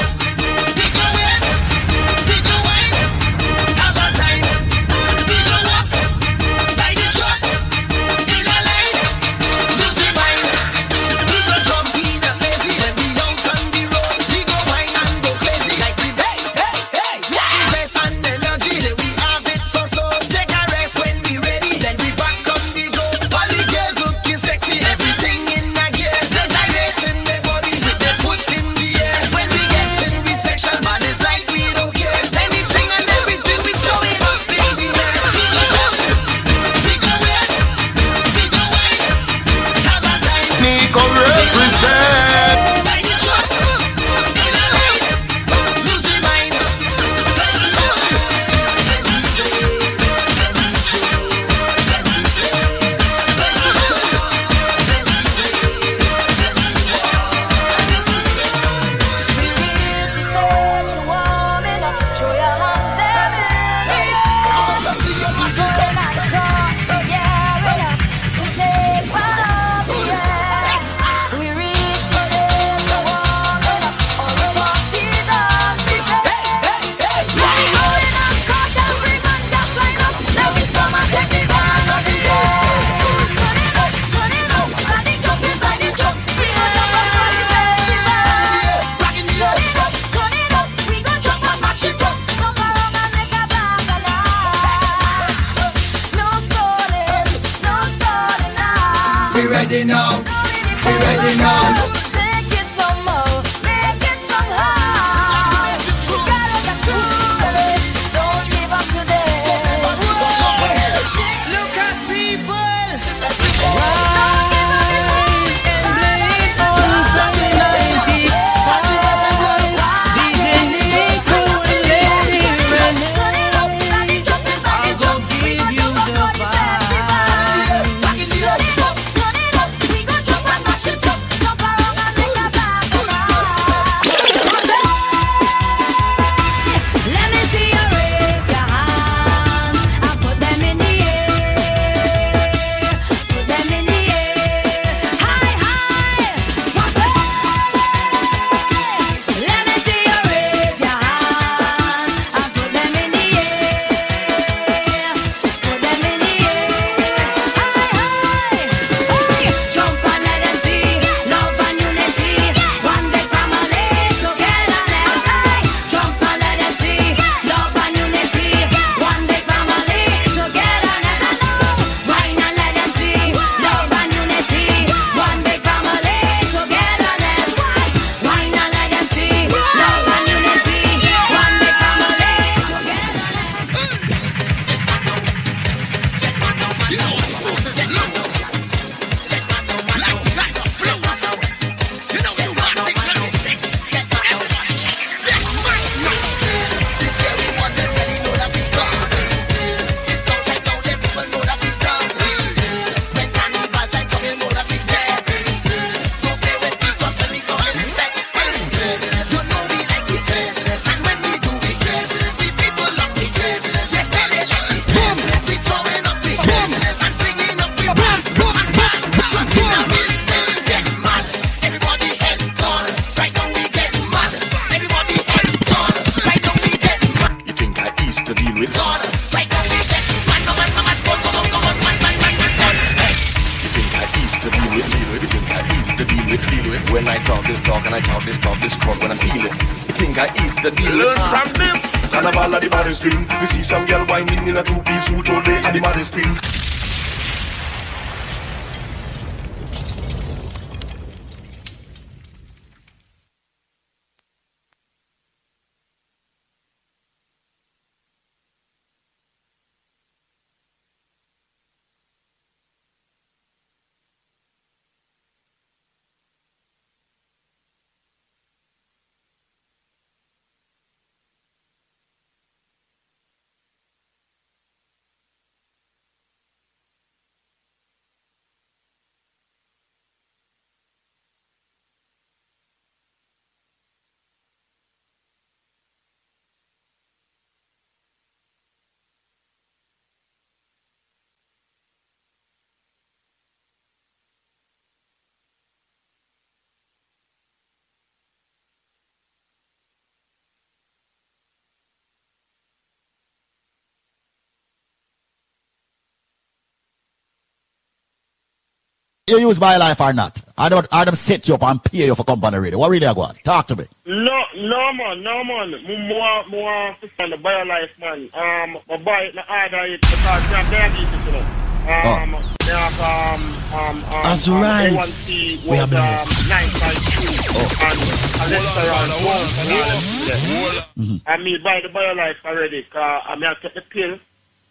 You use BioLife or not? I don't. I don't set you up and pay you for company radio. What really I go on? Talk to me. No, no man, no man. More, more on the BioLife man. Um, my boy, the order it because I have diabetes, you know. Um, they have um, um, um, As um, rise, A1C we was are um, blessed. 9.2 and cholesterol one and all that. Mm-hmm. I mean, buy the BioLife already. Cause I mean, I take the pill.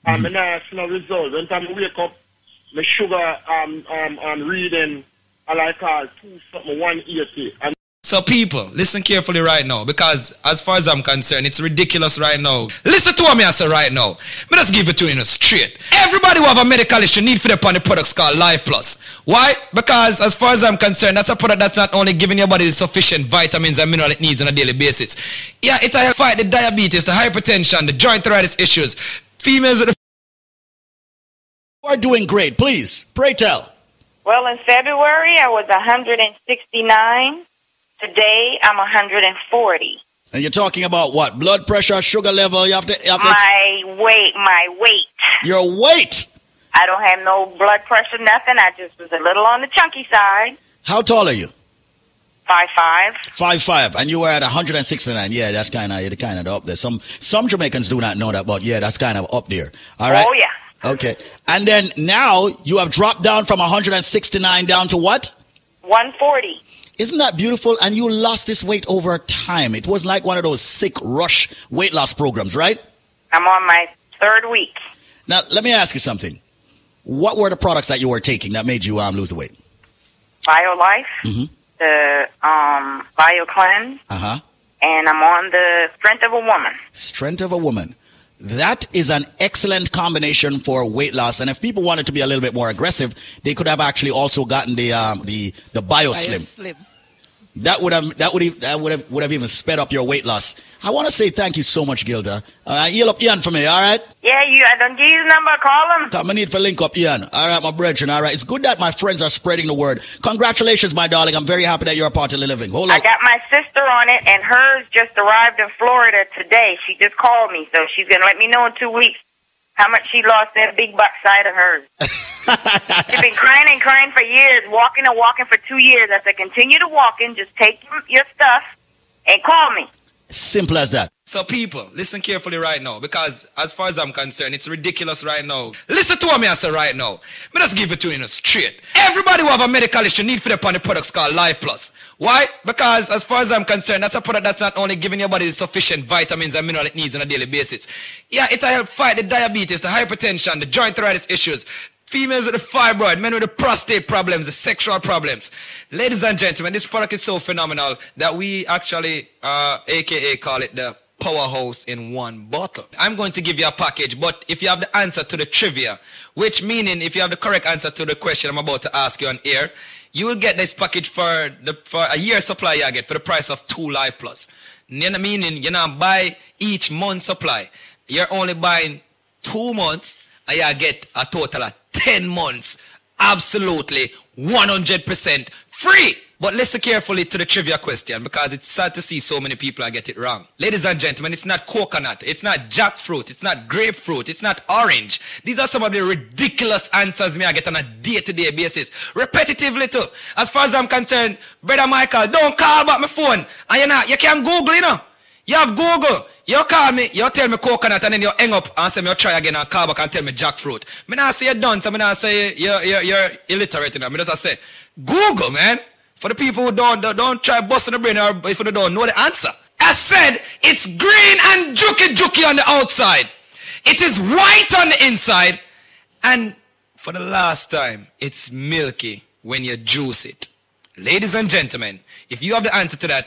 And Mm-hmm. I see no result. When time I wake up, my sugar um um um reading I like two something one eighty and So people, listen carefully right now because as far as I'm concerned, it's ridiculous right now. Listen to what me I say right now. Me just give it to you straight. Everybody who have a medical issue need for the the products called Life Plus. Why? Because as far as I'm concerned, that's a product that's not only giving your body the sufficient vitamins and mineral it needs on a daily basis. Yeah, it will fight the diabetes, the hypertension, the joint arthritis issues. Females with the You are doing great. Please, pray tell. Well, in February, I was 169. Today, I'm 140. And you're talking about what? Blood pressure, sugar level. You have to. You have to My weight, my weight. your weight. I don't have no blood pressure, nothing. I just was a little on the chunky side. How tall are you? Five five. Five five, and you were at 169. Yeah, that's kind of kind of up there. Some some Jamaicans do not know that, but yeah, that's kind of up there. All right. Oh yeah. Okay. And then now you have dropped down from 169 down to what? 140. Isn't that beautiful? And you lost this weight over time. It was like one of those sick rush weight loss programs, right? I'm on my third week. Now, let me ask you something. What were the products that you were taking that made you um, lose the weight? BioLife, Mhm. the um, BioCleanse, Uh huh. and I'm on the Strength of a Woman. Strength of a woman. That is an excellent combination for weight loss. And if people wanted to be a little bit more aggressive, they could have actually also gotten the um, the the BioSlim. Slim. That would have that would have, that would have would have even sped up your weight loss. I want to say thank you so much, Gilda. Uh, heal up Ian for me, all right? Yeah, you. I don't give you the number. Call him. Come, I need for link up Ian. All right, my brethren. All right, it's good that my friends are spreading the word. Congratulations, my darling. I'm very happy that you're a part of the living. Hold on. I got my sister on it, and hers just arrived in Florida today. She just called me, so she's gonna let me know in two weeks how much she lost that big butt side of hers. She's been crying and crying for years, walking and walking for two years. I said, continue to walking, just take your- your stuff and call me. Simple as that. So people, listen carefully right now because as far as I'm concerned, it's ridiculous right now. Listen to what me I say right now. Me just give it to you a straight. Everybody who have a medical issue need for the products called Life Plus. Why? Because as far as I'm concerned, that's a product that's not only giving your body the sufficient vitamins and mineral it needs on a daily basis. Yeah, it will help fight the diabetes, the hypertension, the joint arthritis issues. Females with the fibroid, men with the prostate problems, the sexual problems. Ladies and gentlemen, this product is so phenomenal that we actually, uh, aka call it the powerhouse in one bottle. I'm going to give you a package, but if you have the answer to the trivia, which meaning if you have the correct answer to the question I'm about to ask you on air, you will get this package for the for a year supply you get for the price of two life plus. You know, Meaning not buy each month supply. You're only buying two months and you get a total of 10 months absolutely 100% free. But listen carefully to the trivia question because it's sad to see so many people get it wrong. Ladies and gentlemen, it's not coconut, it's not jackfruit, it's not grapefruit, it's not orange. These are some of the ridiculous answers me I get on a day-to-day basis. Repetitively too. As far as I'm concerned, brother Michael, don't call back my phone. And you not, you can Google, you know. You have Google. You call me, you tell me coconut, and then you hang up and say me you try again and call back and tell me jackfruit. Me not say you done, so me not say you're, you're, you're illiterate, you know. Me just say, Google, man. For the people who don't, don't, try busting the brain or if you don't know the answer. I said, it's green and juky juky on the outside. It is white on the inside. And for the last time, it's milky when you juice it. Ladies and gentlemen, if you have the answer to that,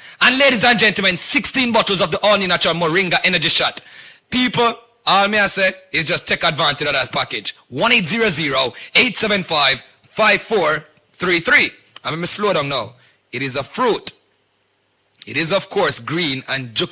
And ladies and gentlemen, 16 bottles of the all natural Moringa energy shot. People, all me I say is just take advantage of that package. 1-800-875-5433. I'm going to slow down now. It is a fruit. It is, of course, green and